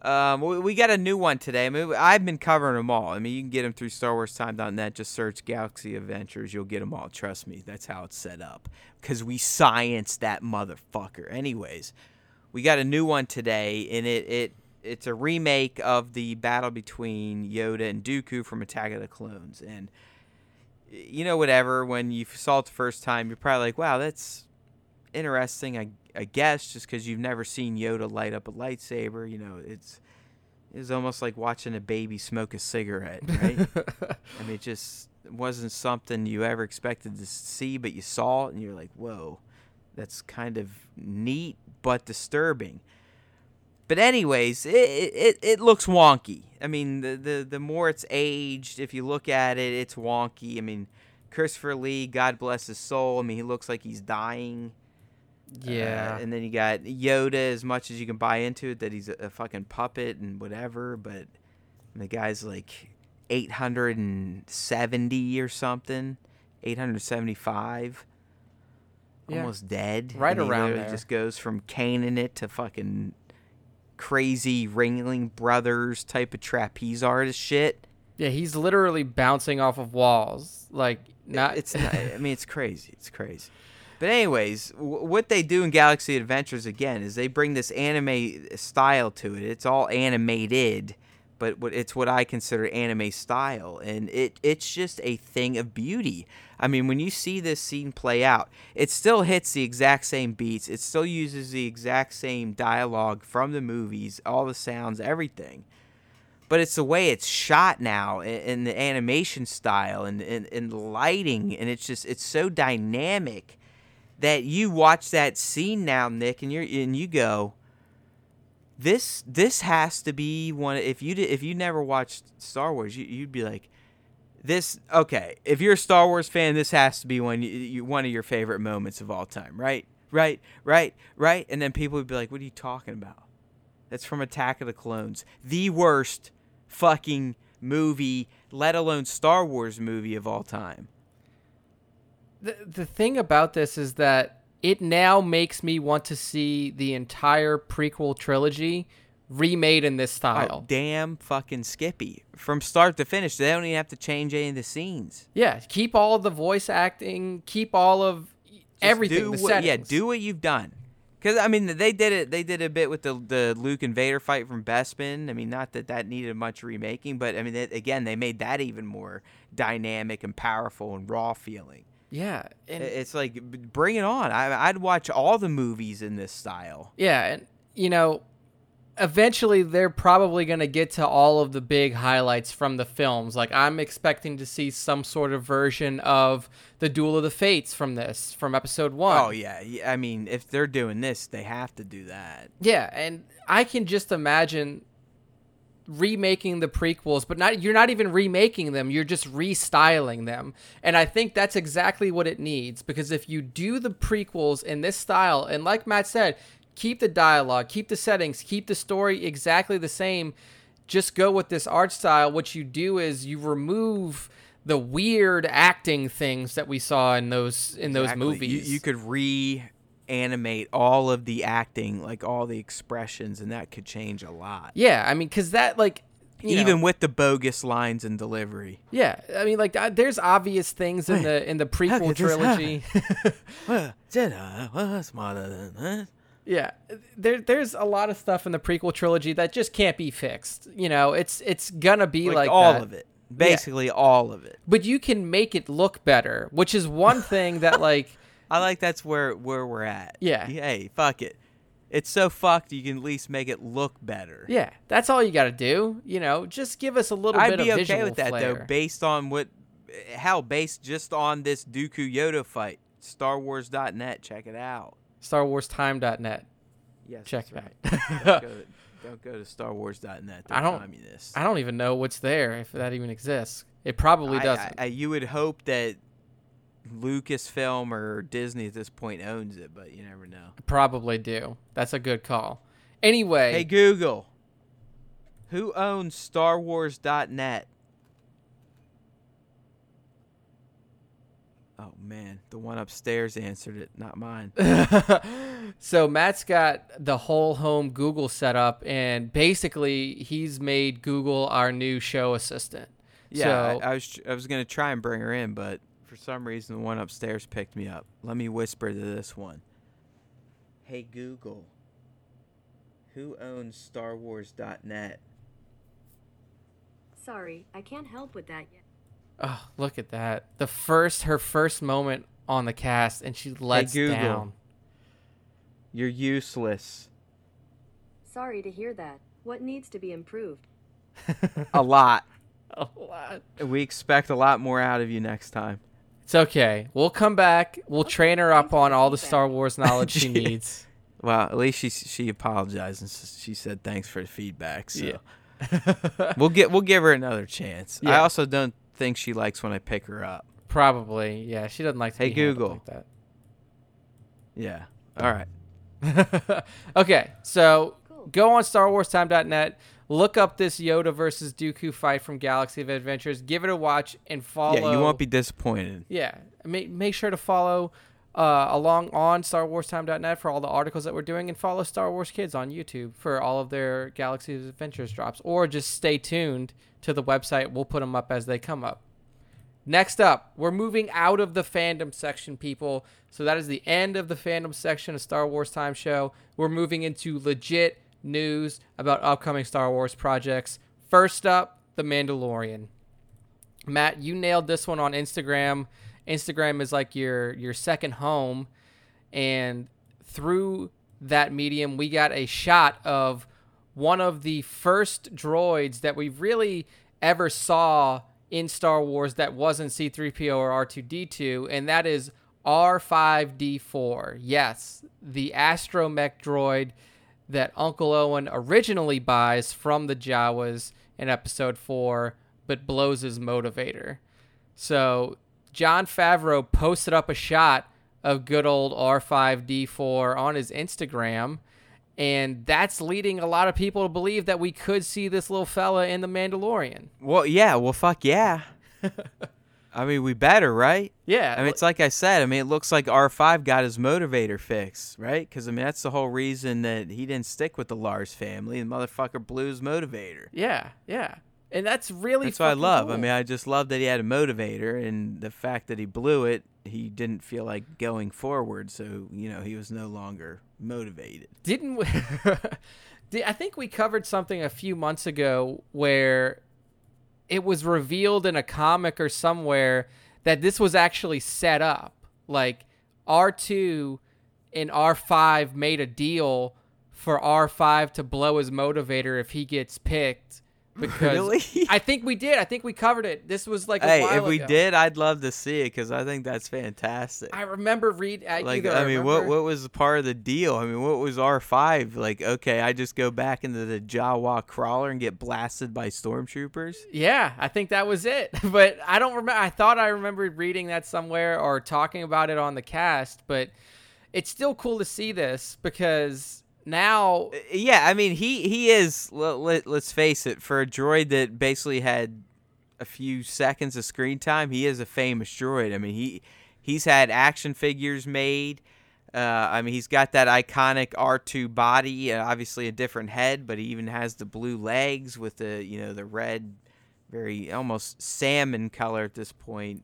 um, we, we got a new one today. I mean, I've been covering them all. I mean, you can get them through StarWarsTime.net. Just search Galaxy Adventures. You'll get them all. Trust me, that's how it's set up. Because we science that motherfucker. Anyways, we got a new one today, and it it it's a remake of the battle between Yoda and Dooku from Attack of the Clones. And you know, whatever. When you saw it the first time, you're probably like, "Wow, that's interesting." I I guess just because you've never seen Yoda light up a lightsaber, you know, it's it's almost like watching a baby smoke a cigarette, right? *laughs* I mean, it just wasn't something you ever expected to see, but you saw it and you're like, whoa, that's kind of neat but disturbing. But anyways, it, it, it looks wonky. I mean, the, the, the more it's aged, if you look at it, it's wonky. I mean, Christopher Lee, God bless his soul. I mean, he looks like he's dying. Yeah, Uh, and then you got Yoda, as much as you can buy into it, that he's a, a fucking puppet and whatever. But the guy's like 870 or something, 875. Yeah. Almost dead. Right and around there. just goes from caning it to fucking crazy Ringling Brothers type of trapeze artist shit. yeah, he's literally bouncing off of walls. Like not it's *laughs* not, I mean, it's crazy. It's crazy. But anyways, w- what they do in Galaxy Adventures again is they bring this anime style to it. It's all animated, but it's what I consider anime style, and it it's just a thing of beauty. I mean, when you see this scene play out, it still hits the exact same beats. It still uses the exact same dialogue from the movies, all the sounds, everything but it's the way it's shot now and, the animation style and, and, and lighting and it's just it's so dynamic that you watch that scene now nick and you're and you go this this has to be one if you did, if you never watched star wars you, you'd be like this okay if you're a star wars fan this has to be one you, you, one of your favorite moments of all time right? Right? Right? Right? And then people would be like what are you talking about? That's from Attack of the Clones. The worst fucking movie, let alone Star Wars movie of all time. The the thing about this is that it now makes me want to see the entire prequel trilogy remade in this Oh, style. damn fucking Skippy. From start to finish, they don't even have to change any of the scenes. Yeah, keep all of the voice acting, keep all of Just everything. do the yeah, do what you've done. Because I mean, they did it. They did a bit with the the Luke and Vader fight from Bespin. I mean, not that that needed much remaking, but I mean, it, again, they made that even more dynamic and powerful and raw feeling. Yeah, and It's like, bring it on. I, I'd watch all the movies in this style. yeah, and you know, eventually they're probably going to get to all of the big highlights from the films. Like I'm expecting to see some sort of version of the Duel of the Fates from this, from episode 1. Oh yeah, yeah, I mean, if they're doing this, they have to do that. Yeah, and I can just imagine remaking the prequels, but not you're not even remaking them, you're just restyling them. And I think that's exactly what it needs because if you do the prequels in this style and like Matt said, keep the dialogue, keep the settings, keep the story exactly the same, just go with this art style, what you do is you remove the weird acting things that we saw in those in those Exactly. movies. You, you could reanimate all of the acting, like all the expressions, and that could change a lot. yeah, I mean, because that like you Even know, with the bogus lines and delivery. yeah, I mean, like uh, there's obvious things in the in the prequel trilogy. *laughs* Well, Jedi was smarter than us. yeah, there there's a lot of stuff in the prequel trilogy that just can't be fixed. You know, it's it's gonna be Like, like, all that. of it. Basically, all of it. but you can make it look better, which is one thing that *laughs* like. I like that's where where we're at. Yeah. Hey, fuck it. It's so fucked. You can at least make it look better. Yeah, that's all you got to do. You know, just give us a little I'd bit be of okay with that flair. though, based on what, hell, based just on this Dooku Yoda fight. StarWars.net, check it out. StarWarsTime.net. Yes, Check that. right. don't, *laughs* go, don't go to StarWars.net. I don't- communists. I don't even know what's there if that even exists. It probably doesn't. I, I, you would hope that Lucasfilm or Disney at this point owns it, but you never know. probably do. That's a good call. Anyway, Hey Google, who owns StarWars.net? Oh man, the one upstairs answered it, not mine. *laughs* so Matt's got the whole home Google set up, and basically he's made Google our new show assistant. Yeah, So- I, I was I was gonna try and bring her in, but some reason the one upstairs picked me up. Let me whisper to this one. Hey Google, who owns StarWars.net? Sorry, I can't help with that yet. Oh, look at that. The first her first moment on the cast and she lets Google. down. You're useless. Sorry to hear that. What needs to be improved? *laughs* a lot. *laughs* A lot. We expect a lot more out of you next time. It's okay. We'll come back. We'll train her up on all the. Star Wars *laughs* knowledge she needs. Well, at least she she apologized and she said thanks for the feedback. So Yeah. *laughs* we'll get we'll give her another chance. I also don't think she likes when I pick her up. Probably. Yeah, she doesn't like to Hey, be Google. like that. Yeah. All right. *laughs* okay, so Cool. go on StarWarsTime.net, look up this Yoda versus Dooku fight from Galaxy of Adventures, give it a watch, and follow. Yeah, you won't be disappointed. Yeah, make make sure to follow uh, along on StarWarsTime.net for all the articles that we're doing, and follow Star Wars Kids on YouTube for all of their Galaxy of Adventures drops, or just stay tuned to the website. We'll put them up as they come up. Next up, we're moving out of the fandom section, people. So that is the end of the fandom section of Star Wars Time Show. We're moving into legit news about upcoming Star Wars projects. First up, The Mandalorian. Matt, you nailed this one on Instagram. Instagram is like your your second home, and through that medium, we got a shot of one of the first droids that we really ever saw in Star Wars that wasn't C3PO or R2D2, and that is R5D4. Yes, the astromech droid that Uncle Owen originally buys from the Jawas in episode 4, but blows his motivator. So Jon Favreau posted up a shot of good old R5D4 on his Instagram, and that's leading a lot of people to believe that we could see this little fella in The Mandalorian. Well, yeah. Well, fuck yeah. *laughs* I mean, we better, right? Yeah. I mean, it's like I said. I mean, it looks like R5 got his motivator fixed, right? Because I mean, that's the whole reason that he didn't stick with the Lars family. The motherfucker blew his motivator. yeah, yeah. And that's really That's what I love. I mean, I just love that he had a motivator, and the fact that he blew it, he didn't feel like going forward. So you know, he was no longer motivated. didn't we, *laughs* I think we covered something a few months ago where it was revealed in a comic or somewhere that this was actually set up. Like R2 and R5 made a deal for R5 to blow his motivator if he gets picked *laughs* because Really? *laughs* I think we did. I think we covered it. This was like a hey, if we ago. did, I'd love to see it because I think that's fantastic. I remember read. I, like, I mean, what what was part of the deal? I mean, what was R five? Like, okay, I just go back into the Jawa crawler and get blasted by stormtroopers. Yeah, I think that was it. *laughs* But I don't remember. I thought I remembered reading that somewhere or talking about it on the cast. But it's still cool to see this because now, Uh, Yeah, I mean, he he is. Let, let, let's face it, for a droid that basically had a few seconds of screen time, he is a famous droid. I mean, he he's had action figures made. Uh, I mean, he's got that iconic R2 body, uh, obviously a different head, but he even has the blue legs with the you know the red, very almost salmon color at this point,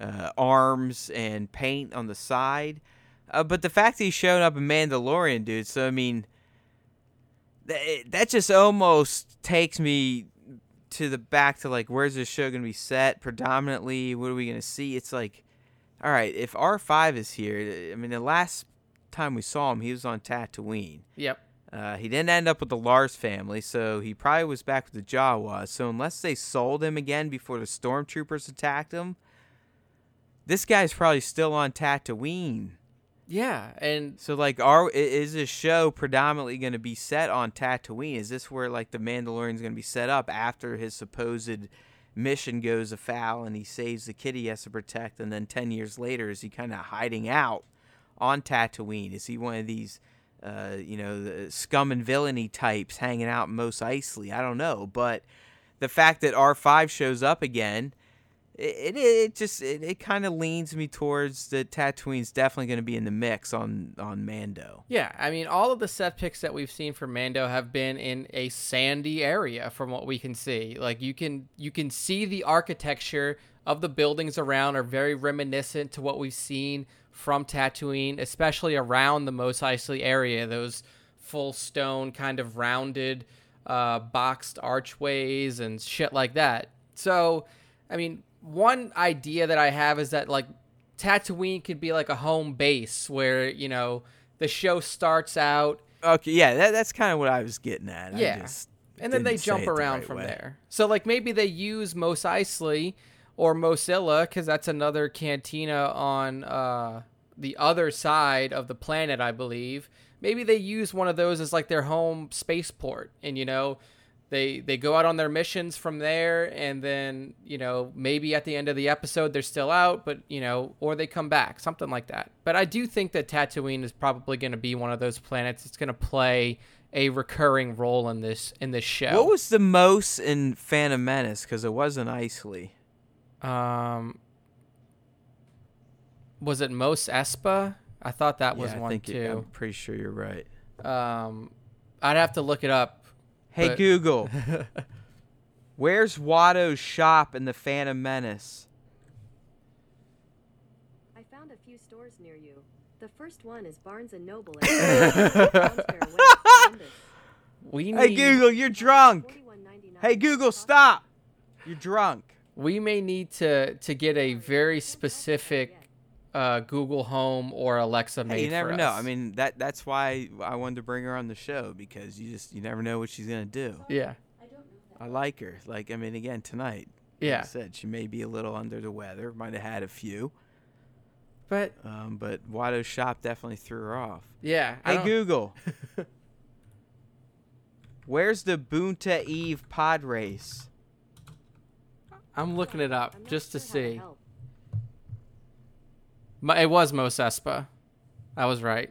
uh, arms and paint on the side. Uh, but the fact that he showed up in Mandalorian, dude. So I mean, th- that just almost takes me to the back to like, where's this show gonna be set predominantly? What are we gonna see? It's like, all right, if R five is here, I mean, the last time we saw him, he was on Tatooine. yep, Uh, he didn't end up with the Lars family, so he probably was back with the Jawas. So unless they sold him again before the stormtroopers attacked him, this guy's probably still on Tatooine. Yeah, and So like, are is this show predominantly going to be set on Tatooine? Is this where like the Mandalorian's going to be set up after his supposed mission goes afoul and he saves the kid he has to protect, and then ten years later is he kind of hiding out on Tatooine? Is he one of these, uh, you know, scum and villainy types hanging out most Mos Eisley? I don't know, but the fact that R five shows up again it it, it just it, it kind of leans me towards that Tatooine's definitely going to be in the mix on on Mando. yeah. I mean, all of the set picks that we've seen for Mando have been in a sandy area, from what we can see. Like you can you can see the architecture of the buildings around are very reminiscent to what we've seen from Tatooine, especially around the Mos Eisley area. Those full stone kind of rounded uh, boxed archways and shit like that. So, I mean, one idea that I have is that like Tatooine could be like a home base where you know the show starts out Okay, yeah, that, that's kind of what I was getting at. I Yeah. just and then they jump it the around right from way. there. So like maybe they use Mos Eisley or Mosilla because that's another cantina on uh, the other side of the planet, I believe. Maybe they use one of those as like their home spaceport, and you know. They, they go out on their missions from there and then you know maybe at the end of the episode they're still out but you know or they come back something like that but i do think that tatooine is probably going to be one of those planets that's going to play a recurring role in this in this show What was the most in Phantom Menace? Because it wasn't Isley. Um, was it Mos Espa? I thought that was yeah, I one think you- I'm pretty sure you're right. Um, I'd have to look it up. Hey But- Google, *laughs* where's Watto's shop in the Phantom Menace? I found a few stores near you. The first one is Barnes and Noble. at Townsfair West, Columbus. We Hey Google, you're drunk. Hey Google, stop. You're drunk. we may need to to get a very specific uh, Google Home or Alexa made Hey, you never for know. us. I mean, that that's why I wanted to bring her on the show because you just you never know what she's gonna do. yeah, I don't know that I like her. Like I mean, again tonight. like I yeah, said she may be a little under the weather. Might have had a few. but Um, but Watto's shop definitely threw her off. yeah. I Hey Google, *laughs* where's the Boonta Eve pod race? I'm looking it up I'm just to sure how see. help. My, it was Mos Espa. I was right.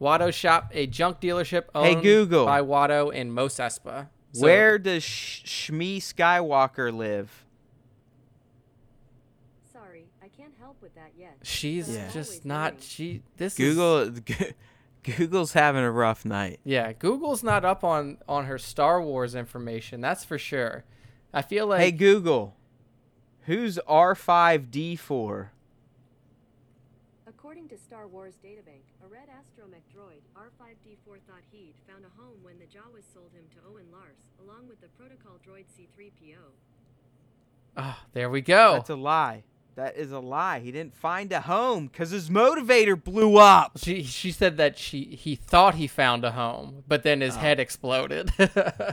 Watto Shop, a junk dealership Hey, Google. by Watto in Mos Espa. So- Where does Sh- Shmi Skywalker live? Sorry, I can't help with that yet. She's Yeah. just not. She this is Google, Google's having a rough night. Yeah, Google's not up on on her Star Wars information. That's for sure. I feel like hey Google, who's R5D4? According to Star Wars Databank, a red astromech droid, R5D4 thought he'd found a home when the Jawas sold him to Owen Lars, along with the protocol droid C3PO. Ah, there we go. That's a lie. That is a lie. He didn't find a home because his motivator blew up. she she said that she he thought he found a home, but then his Oh. head exploded. *laughs*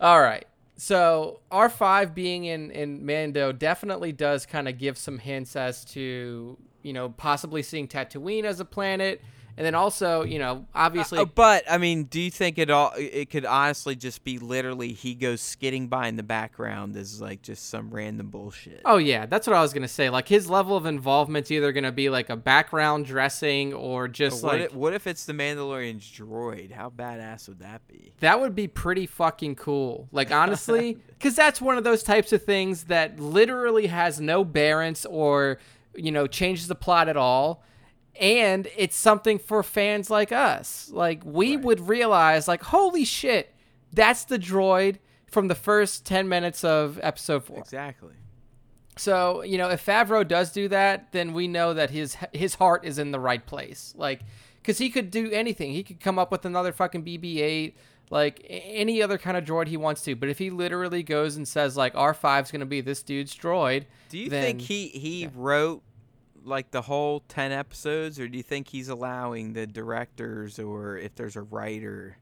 All right. So R5 being in in Mando definitely does kind of give some hints as to you know possibly seeing Tatooine as a planet, and then also you know obviously Uh, but I mean, do you think it all? It could honestly just be literally he goes skidding by in the background as like just some random bullshit. Oh yeah, that's what I was gonna say. Like his level of involvement's either gonna be like a background dressing or just what, like if, what if it's the Mandalorian's droid? How badass would that be? that would be pretty fucking cool. Like honestly, *laughs* because that's one of those types of things that literally has no bearance or you know changes the plot at all. And it's something for fans like us. Like we Right. would realize, like, holy shit, that's the droid from the first ten minutes of episode four. Exactly. So you know, if Favreau does do that, then we know that his his heart is in the right place. Like, because he could do anything. He could come up with another fucking BB-8, like any other kind of droid he wants to. But if he literally goes and says like R5's gonna be this dude's droid, Do you then- think he he wrote like the whole ten episodes, or do you think he's allowing the directors, or if there's a writer,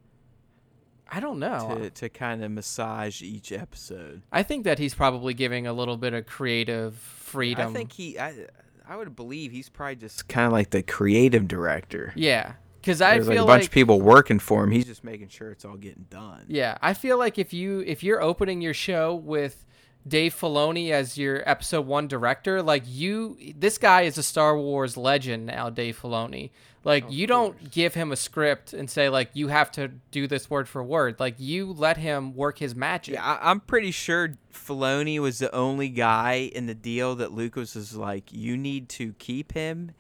I don't know. to to kind of massage each episode? I think that he's probably giving a little bit of creative freedom. I think he. I I would believe he's probably just kind of like the creative director. yeah, because I There's feel like a like bunch of people working for him. He's just making sure it's all getting done. Yeah, I feel like if you if you're opening your show with Dave Filoni as your episode 1 director, like you this guy is a Star Wars legend now, Dave Filoni. Like you don't give him a script and say like you have to do this word for word. Like you let him work his magic. Yeah, I, I'm pretty sure Filoni was the only guy in the deal that Lucas was like, you need to keep him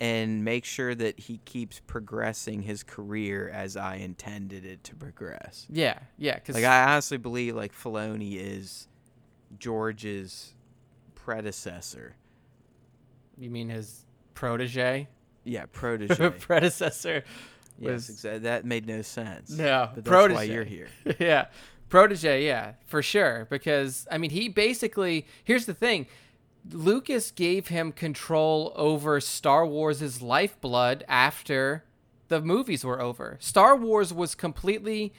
and make sure that he keeps progressing his career as I intended it to progress. Yeah, yeah, cuz Like I honestly believe like Filoni is George's predecessor. you mean his protege? Yeah, *laughs* protege. predecessor yes, was- exa- that made no sense. No, but that's why you're here. *laughs* yeah. Protege, yeah, for sure. Because I mean, he basically here's the thing. Lucas gave him control over Star Wars' lifeblood after the movies were over. Star Wars was completely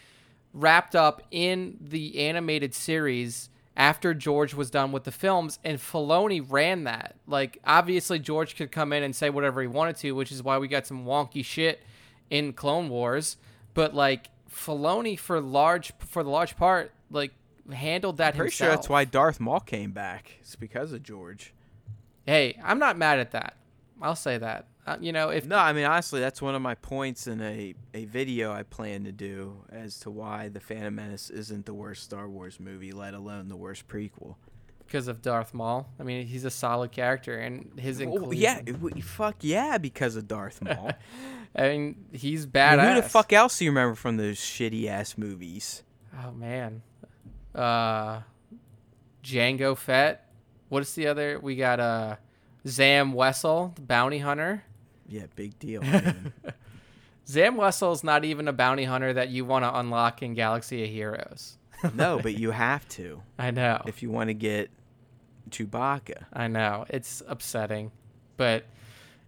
wrapped up in the animated series after George was done with the films, and Filoni ran that. Like, obviously, George could come in and say whatever he wanted to, which is why we got some wonky shit in Clone Wars. But like, Filoni for large for the large part, like handled that Pretty himself. sure that's why Darth Maul came back. It's because of George. Hey, I'm not mad at that. I'll say that. Uh, you know, if No, I mean honestly, that's one of my points in a, a video I plan to do as to why the Phantom Menace isn't the worst Star Wars movie, let alone the worst prequel. because of Darth Maul, I mean, he's a solid character, and his inclusion. yeah, it fuck yeah, because of Darth *laughs* Maul. I mean, he's I badass. mean, who the fuck else do you remember from those shitty ass movies? Oh man, uh, Jango Fett. What's the other? We got uh, Zam Wesell, the bounty hunter. Yeah, big deal. *laughs* Zam Wesell's not even a bounty hunter that you want to unlock in Galaxy of Heroes. *laughs* no, but you *laughs* have to I know. if you want to get Chewbacca. I know. It's upsetting. But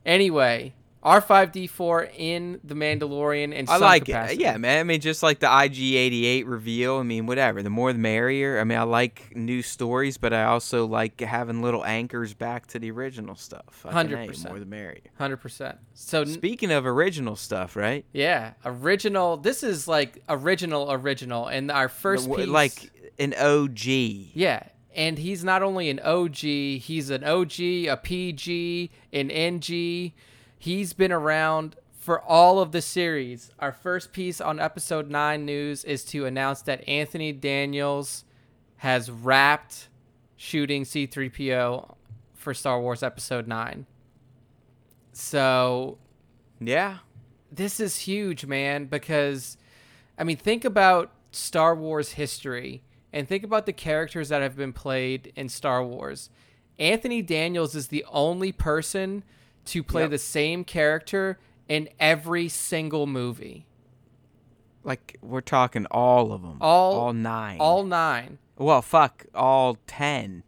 anyway, R5D4 in The Mandalorian and I like it. Yeah, man. I mean, just like the IG88 reveal. I mean, whatever. The more the merrier. I mean, I like new stories, but I also like having little anchors back to the original stuff. 100%. More the merrier. 100%. So, Speaking of original stuff, right? yeah, original. This is like original, original. And our first The piece. like an OG. Yeah. And he's not only an OG, he's an OG, a PG, an NG. He's been around for all of the series. Our first piece on episode 9 news is to announce that Anthony Daniels has wrapped shooting C3PO for Star Wars episode 9. So Yeah. this is huge, man, because I mean, think about Star Wars history and think about the characters that have been played in Star Wars. Anthony Daniels is the only person to play Yep. the same character in every single movie. Like we're talking all of them. All- all nine. All 9 Well, fuck, all ten.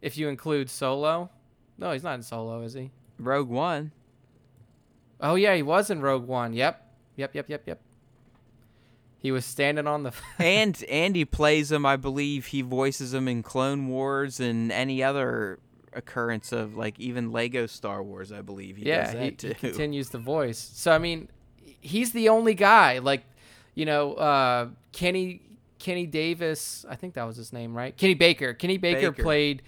if you include Solo. No, he's not in Solo, is he? Rogue One. Oh yeah, he was in Rogue One. Yep. Yep, yep, yep, yep. He was standing on the. *laughs* and and he plays him. I believe he voices him in Clone Wars and any other occurrence of like even Lego Star Wars. I believe he yeah, he, he continues the voice. So I mean, he's the only guy. Like, you know, uh, Kenny Kenny Davis. I think that was his name, right? Kenny Baker. Kenny Baker, Baker. played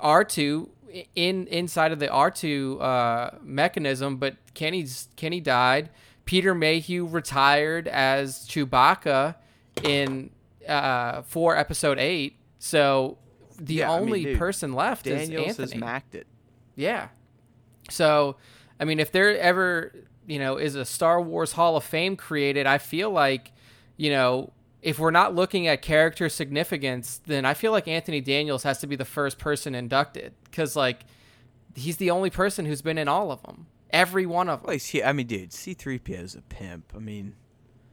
R two in inside of the R two uh, mechanism, but Kenny's Kenny died. Peter Mayhew retired as Chewbacca in uh, for episode eight. So the Yeah, I mean, only dude, person left Daniels is has Anthony. macked it. Yeah. So, I mean, if there ever, you know, is a Star Wars Hall of Fame created, I feel like, you know, if we're not looking at character significance, then I feel like Anthony Daniels has to be the first person inducted because, like, he's the only person who's been in all of them, every one of them. Well. I mean, dude, C-3PO is a pimp. I mean,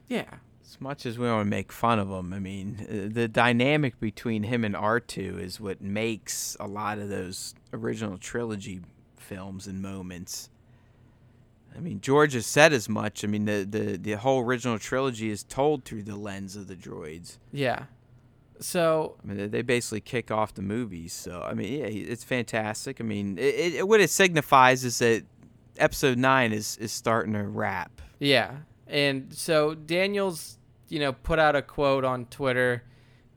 Yeah. As much as we want to make fun of him, I mean, uh, the dynamic between him and R2 is what makes a lot of those original trilogy films and moments. I mean, George has said as much. I mean, the, the, the whole original trilogy is told through the lens of the droids. Yeah. So, I mean, they- they basically kick off the movies. So, I mean, yeah, it's fantastic. I mean, it, it, what it signifies is that episode nine is, is starting to wrap. Yeah. And so Daniels, you know, put out a quote on Twitter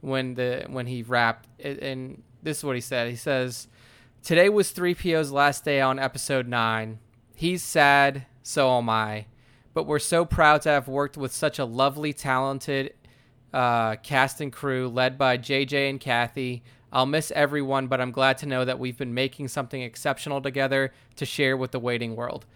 when the when he rapped, and this is what he said. He says, "Today was 3PO's last day on episode 9. He's sad, so am I. But we're so proud to have worked with such a lovely, talented uh, cast and crew led by JJ and Kathy. I'll miss everyone, but I'm glad to know that we've been making something exceptional together to share with the waiting world."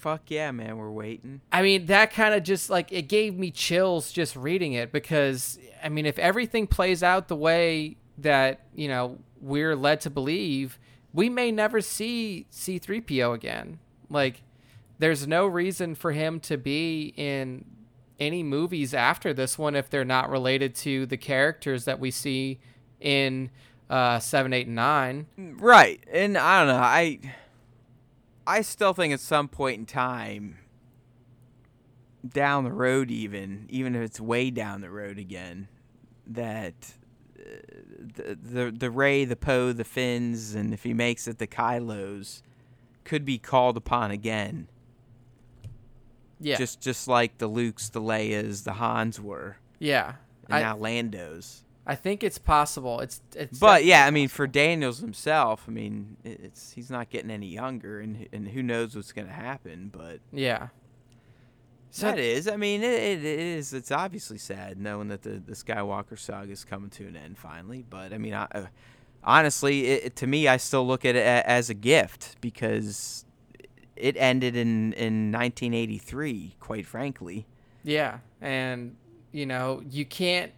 Fuck yeah, man, we're waiting. I mean, that kind of just like it gave me chills just reading it because I mean, if everything plays out the way that, you know, we're led to believe, we may never see C3PO again. Like there's no reason for him to be in any movies after this one if they're not related to the characters that we see in uh 7, 8 and 9. Right, and I don't know. I I still think at some point in time, down the road, even even if it's way down the road again, that uh, the the the Rey, the Poe, the Finns, and if he makes it, the Kylos, could be called upon again. Yeah. Just just like the Lukes, the Leias, the Hans were, yeah. and I, now Landos. I think it's possible. It's it's But yeah, I mean, for Daniels himself, I mean, it's he's not getting any younger, and and who knows what's gonna happen. But Yeah. So that is, I mean, it, it is. It's obviously sad knowing that the the Skywalker saga is coming to an end finally. But I mean, I, uh, honestly, it, to me, I still look at it as a gift because it ended in in 1983. Quite frankly, yeah, and you know you can't.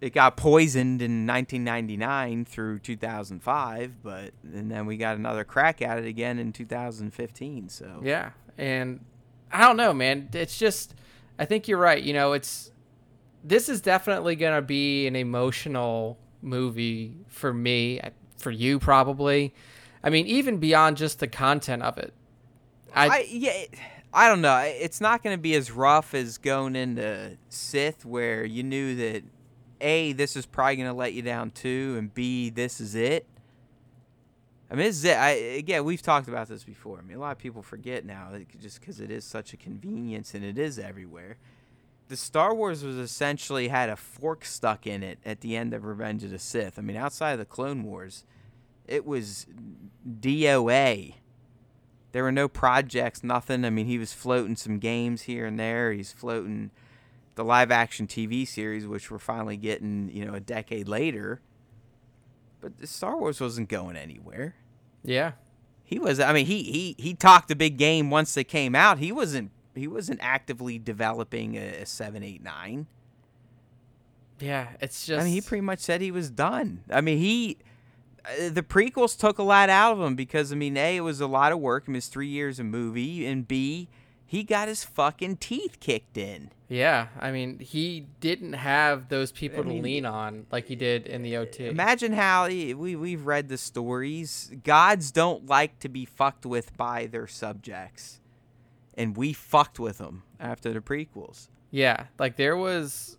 It got poisoned in 1999 through 2005, but and then we got another crack at it again in 2015. So Yeah, and I don't know, man. It's just I think you're right. You know, it's this is definitely gonna be an emotional movie for me, for you probably. I mean, even beyond just the content of it. I, I yeah, I don't know. It's not going to be as rough as going into Sith, where you knew that a this is probably going to let you down too, and b this is it. I mean, this is it. I, again, we've talked about this before. I mean, a lot of people forget now, just because it is such a convenience and it is everywhere. The Star Wars was essentially had a fork stuck in it at the end of Revenge of the Sith. I mean, outside of the Clone Wars, it was DOA. There were no projects, nothing. I mean, he was floating some games here and there. He's floating the live action TV series, which we're finally getting, you know, a decade later. But Star Wars wasn't going anywhere. yeah, He was. I mean, he he he talked a big game once they came out. He wasn't. He wasn't actively developing a, a seven, eight, nine. yeah. It's just. I mean, he pretty much said he was done. I mean, he uh, the prequels took a lot out of him because I mean, a it was a lot of work. I mean, it's three years a movie, and b he got his fucking teeth kicked in. Yeah, I mean, he didn't have those people I mean, to lean on like he did in the OT. Imagine how he- we we've read the stories. Gods don't like to be fucked with by their subjects, and we fucked with them after the prequels. Yeah, like there was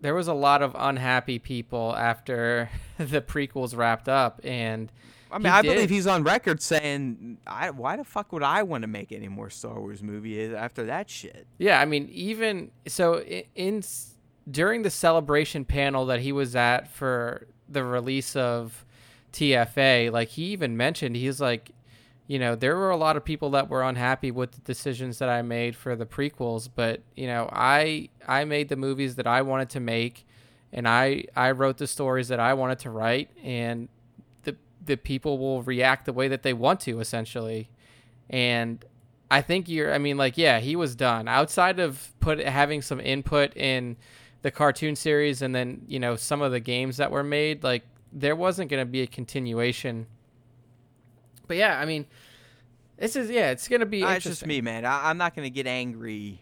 there was a lot of unhappy people after *laughs* the prequels wrapped up, and I mean, He I did. believe he's on record saying, I, "Why the fuck would I want to make any more Star Wars movie after that shit?" Yeah, I mean, even so, i- in during the celebration panel that he was at for the release of TFA, like he even mentioned, he's like, you know, there were a lot of people that were unhappy with the decisions that I made for the prequels, but you know, I I made the movies that I wanted to make, and I I wrote the stories that I wanted to write, and the people will react the way that they want to, essentially, and I think you're. I mean, like, yeah, he was done. Outside of put having some input in the cartoon series, and then you know some of the games that were made, like there wasn't going to be a continuation. But yeah, I mean, this is yeah, it's going to be. Uh, it's just me, man. I, I'm not gonna get angry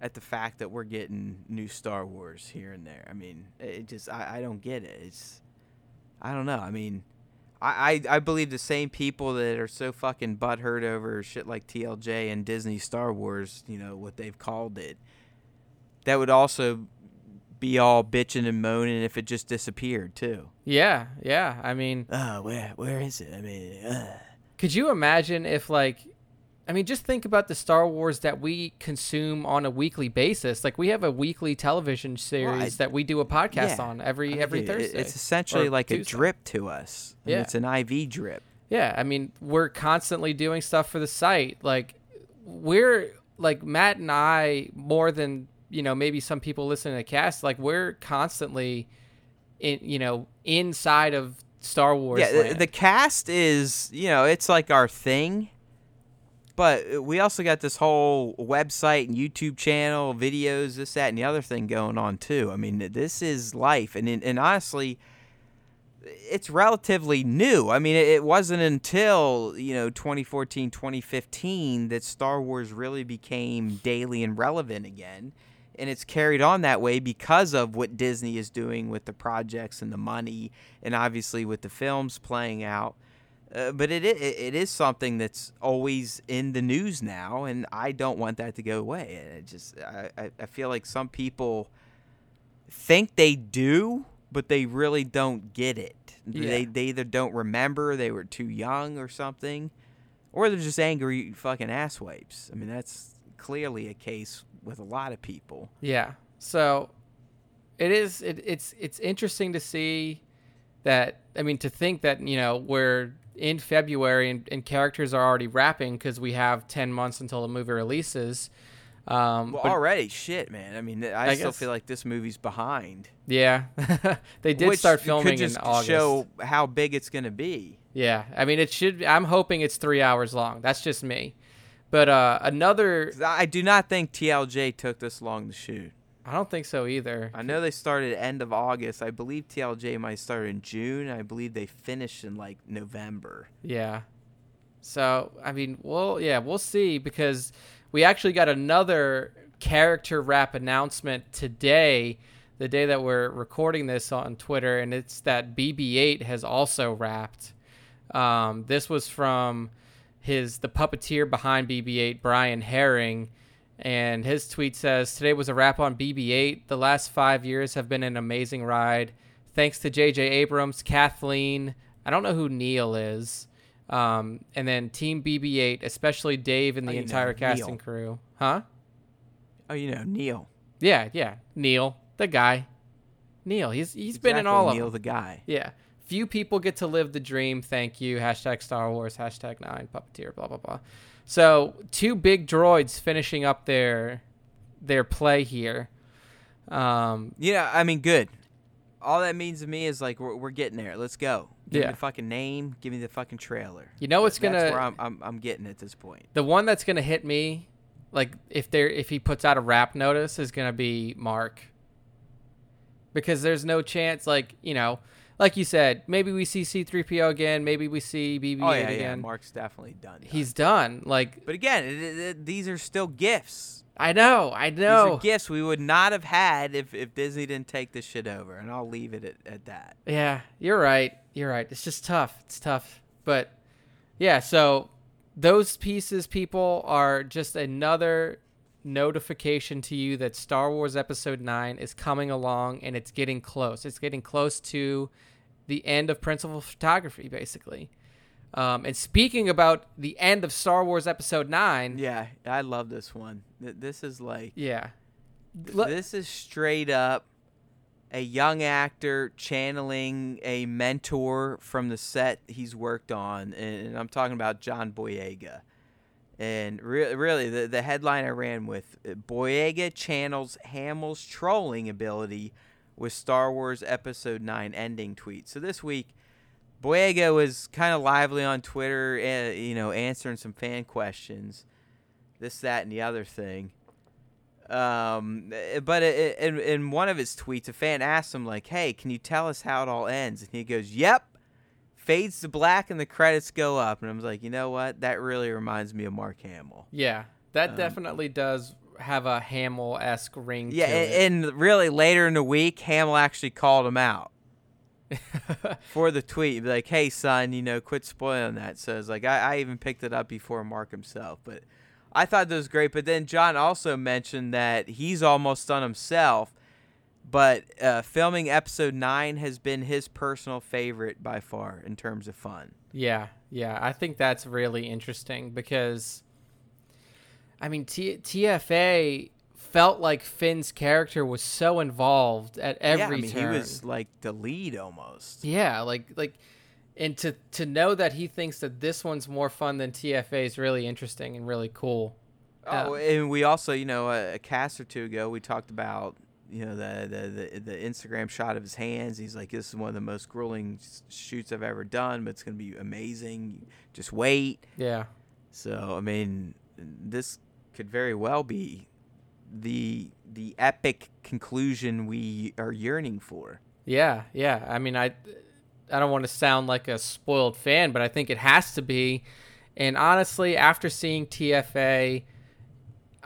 at the fact that we're getting new Star Wars here and there. I mean, it just I, I don't get it. It's I don't know. I mean, I, I I believe the same people that are so fucking butthurt over shit like TLJ and Disney Star Wars, you know what they've called it, that would also be all bitching and moaning if it just disappeared too. Yeah, yeah. I mean, Oh, where where is it? I mean, uh. could you imagine if like I mean, just think about the Star Wars that we consume on a weekly basis. Like we have a weekly television series that we do a podcast yeah. on every I every Thursday. It's essentially like a drip to us. Yeah. It's an IV drip. Yeah, I mean, we're constantly doing stuff for the site. Like we're like Matt and I more than, you know, maybe some people listening to the cast, like we're constantly in, you know, inside of Star Wars. yeah, land. the cast is, you know, it's like our thing. But uh, we also got this whole website and YouTube channel, videos, this, that, and the other thing going on too. I mean, this is life, and and honestly, it's relatively new. I mean, it, it wasn't until you know 2014, 2015 that Star Wars really became daily and relevant again, and it's carried on that way because of what Disney is doing with the projects and the money, and obviously with the films playing out. Uh, but it, it it is something that's always in the news now, and I don't want that to go away. And It just I, I, feel like some people think they do, but they really don't get it. They Yeah. they either don't remember, they were too young or something, or they're just angry fucking asswipes. I mean, that's clearly a case with a lot of people. Yeah. So it is it, it's it's interesting to see that I mean to think that, you know, we're in February and, and characters are already wrapping because we have 10 months until the movie releases. Um, Well, but- already, shit, man. I mean, I, I still guess- feel like this movie's behind. yeah, *laughs* they did which start could filming just in August. show how big it's gonna be. Yeah, I mean it should. I'm hoping it's three hours long. That's just me. But uh, another, I do not think TLJ took this long to shoot. I don't think so either. I know they started end of August. I believe TLJ might start in June. I believe they finished in like November. Yeah. So I mean, well, yeah, we'll see because we actually got another character wrap announcement today, the day that we're recording this on Twitter, and it's that BB-8 has also wrapped. Um, this was from his the puppeteer behind BB-8, Brian Herring, and his tweet says, "Today was a wrap on BB-8. The last five years have been an amazing ride. Thanks to J.J. Abrams, Kathleen. I don't know who Neil is." Um, and then Team BB-8, especially Dave and Oh, the know, entire casting Neil. crew. Huh? Oh, you know Neil. Yeah, yeah. Neil, the guy. Neil, he's he's been in Exactly, all of Neil the guy. Yeah. Few people get to live the dream. Thank you. Hashtag Star Wars. Hashtag nine puppeteer. Blah blah blah. So two big droids finishing up their their play here. Um, Yeah, I mean, good. All that means to me is like we're, we're getting there. Let's go. Give Yeah. me the fucking name. Give me the fucking trailer. You know what's gonna- That's where I'm, I'm I'm getting at this point. the one that's gonna hit me, like if there if he puts out a rap notice, is gonna be Mark. Because there's no chance, like you know, like you said, maybe we see C-3PO again, maybe we see BB-8 Oh yeah, yeah. again. Mark's definitely done. done. He's done. Like But again, it, it, it- these are still gifts. I know, I These know. are gifts we would not have had if, if Disney didn't take this shit over, and I'll leave it at, at that. Yeah, you're right. You're right. It's just tough. It's tough. But yeah, so those pieces, people, are just another notification to you that Star Wars Episode 9 is coming along and it's getting close. It's getting close to the end of principal photography, basically. Um, and speaking about the end of Star Wars Episode 9, Yeah, I love this one. This is like yeah. th- this is straight up a young actor channeling a mentor from the set he's worked on, and I'm talking about John Boyega. And re- really, the, the headline I ran with uh, Boyega channels Hamill's trolling ability with Star Wars Episode 9 ending tweet. So this week, Boyega was kind of lively on Twitter, uh, you know, answering some fan questions, this, that, and the other thing. Um, eh, but i- i- in in one of his tweets, a fan asked him like, "Hey, can you tell us how it all ends?" And he goes, "Yep." Fades to black and the credits go up, and I was like, you know what? That really reminds me of Mark Hamill. Yeah. That Um, definitely does have a Hamill esque ring Yeah, to it. and really later in the week, Hamill actually called him out *laughs* for the tweet. Like, "Hey, son, you know, quit spoiling that." So it's like I, I even picked it up before Mark himself, but I thought that was great. But then John also mentioned that he's almost done himself, but uh, filming episode nine has been his personal favorite by far in terms of fun. Yeah, yeah, I think that's really interesting because, I mean, T- TFA felt like Finn's character was so involved at every yeah, I mean, turn. he was like the lead almost. yeah, like like, and to to know that he thinks that this one's more fun than TFA is really interesting and really cool. Oh, and we also, you know, a, a cast or two ago, we talked about, you know, the, the the the Instagram shot of his hands. He's like, "This is one of the most grueling shoots I've ever done, but it's gonna be amazing. Just wait." Yeah, So, I mean, this could very well be the the epic conclusion we are yearning for. yeah, yeah. I mean, I I don't want to sound like a spoiled fan, but I think it has to be. And honestly, after seeing TFA,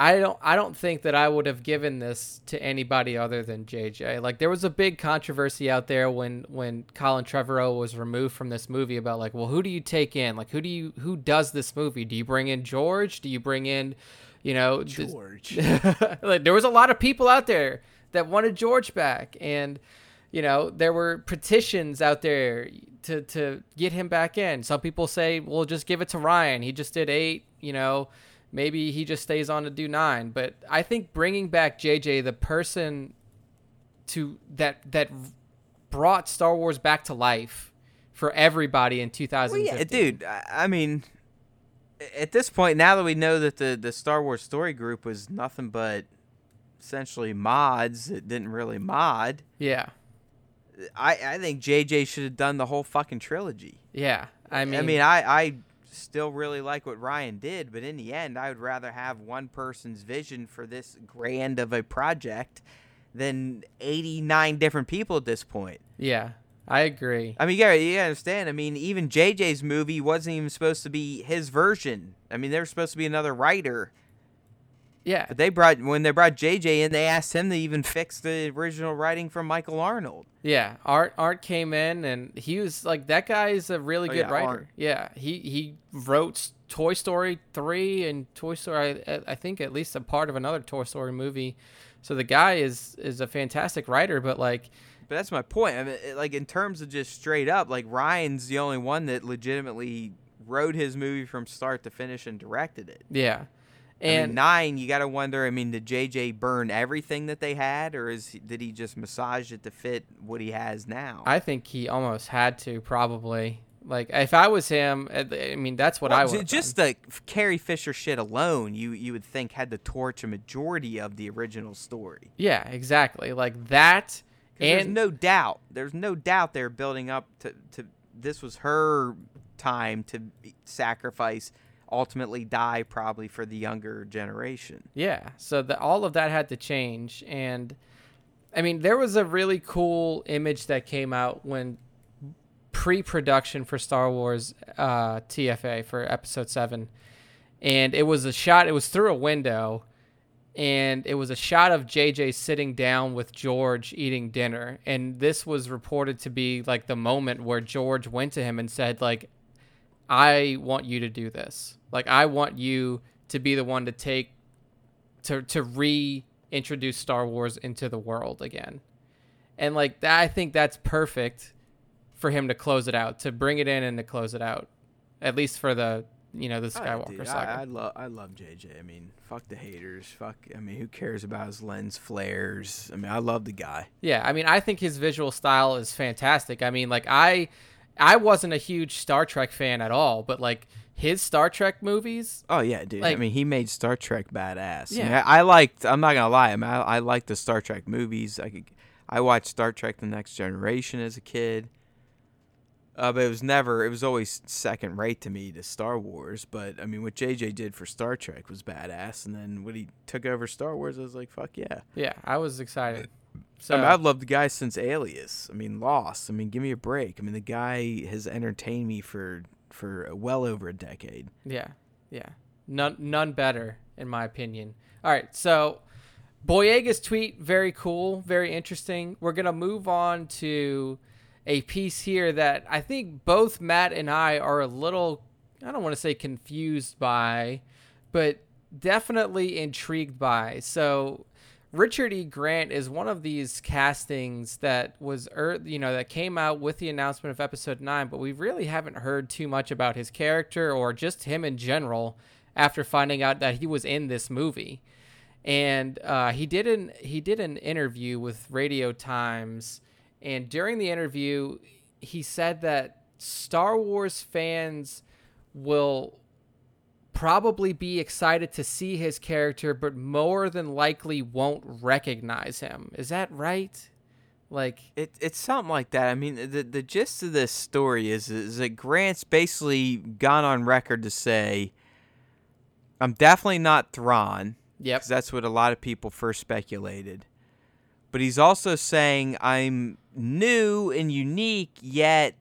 I don't I don't think that I would have given this to anybody other than JJ. Like there was a big controversy out there when when Colin Trevorrow was removed from this movie about like, well, who do you take in? Like who do you who does this movie? Do you bring in George? Do you bring in, you know, George. *laughs* like there was a lot of people out there that wanted George back, and you know there were petitions out there to to get him back in. Some people say, "Well, just give it to Ryan. He just did eight. You know, maybe he just stays on to do nine. But I think bringing back JJ, the person to that that brought Star Wars back to life for everybody in Well, 2015. yeah, dude. I, I mean, at this point, now that we know that the the Star Wars story group was nothing but essentially mods that didn't really mod, Yeah, I I think JJ should have done the whole fucking trilogy. yeah. I mean, I mean, I I still really like what Ryan did, but in the end, I would rather have one person's vision for this grand of a project than 89 different people at this point. yeah, I agree. I mean, yeah, gotta, you understand. I mean, even JJ's movie wasn't even supposed to be his version. I mean, there was supposed to be another writer, Yeah, but they brought when they brought JJ in, they asked him to even fix the original writing from Michael Arndt. Yeah, Art Art came in and he was like that guy is a really Oh, good yeah, writer. Art. Yeah, he he wrote Toy Story 3 and Toy Story I, I think at least a part of another Toy Story movie. So the guy is is a fantastic writer, but like But that's my point. I mean, like in terms of just straight up, like Ryan's the only one that legitimately wrote his movie from start to finish and directed it. yeah. I mean, And nine, you got to wonder. I mean, did JJ burn everything that they had, or is he, did he just massage it to fit what he has now? I think he almost had to probably like if I was him, uh, I mean that's what I would ju- just the Carrie Fisher shit alone, you you would think had to torch a majority of the original story. Yeah, exactly. Like that 'Cause there's and no doubt, there's no doubt they're building up to to this was her time to sacrifice, ultimately die probably for the younger generation. Yeah, so the, all of that had to change, and I mean, there was a really cool image that came out when pre-production for Star Wars uh, TFA for Episode Seven, and it was a shot. It was through a window, and it was a shot of JJ sitting down with George eating dinner, and this was reported to be like the moment where George went to him and said, like, "I want you to do this. Like, I want you to be the one to take." to to reintroduce Star Wars into the world again. And like that, I think that's perfect for him to close it out, to bring it in and to close it out, at least for the you know the Oh, Skywalker dude, saga. I, I love I love JJ. I mean, fuck the haters. Fuck. I mean, who cares about his lens flares? I mean, I love the guy. Yeah, I mean, I think his visual style is fantastic. I mean, like I, I wasn't a huge Star Trek fan at all, but like his Star Trek movies, Oh yeah, dude. I mean, he made Star Trek badass. I, mean, Yeah. I, I liked. I'm not gonna lie. I mean, I, I liked the Star Trek movies. I could, I watched Star Trek: The Next Generation as a kid. Uh, but it was never. It was always second rate to me to Star Wars. But I mean, what JJ did for Star Trek was badass. And then when he took over Star Wars, I was like, fuck yeah. yeah, I was excited. So I mean, I've loved the guy since Alias. I mean, Lost. I mean, give me a break. I mean, the guy has entertained me for for well over a decade. yeah, yeah, none none better in my opinion. All right, so Boyega's tweet very cool, very interesting. We're gonna move on to a piece here that I think both Matt and I are a little I don't want to say confused by, but definitely intrigued by. So Richard E. Grant is one of these castings that was, er, you know, that came out with the announcement of episode nine, but we really haven't heard too much about his character or just him in general after finding out that he was in this movie. And uh, he did an he did an interview with Radio Times, and during the interview, he said that Star Wars fans will probably be excited to see his character, but more than likely won't recognize him. Is that right? Like, It, it's something like that. I mean, the the gist of this story is is that Grant's basically gone on record to say, "I'm definitely not Thrawn." yep, that's what a lot of people first speculated. But he's also saying I'm new and unique, yet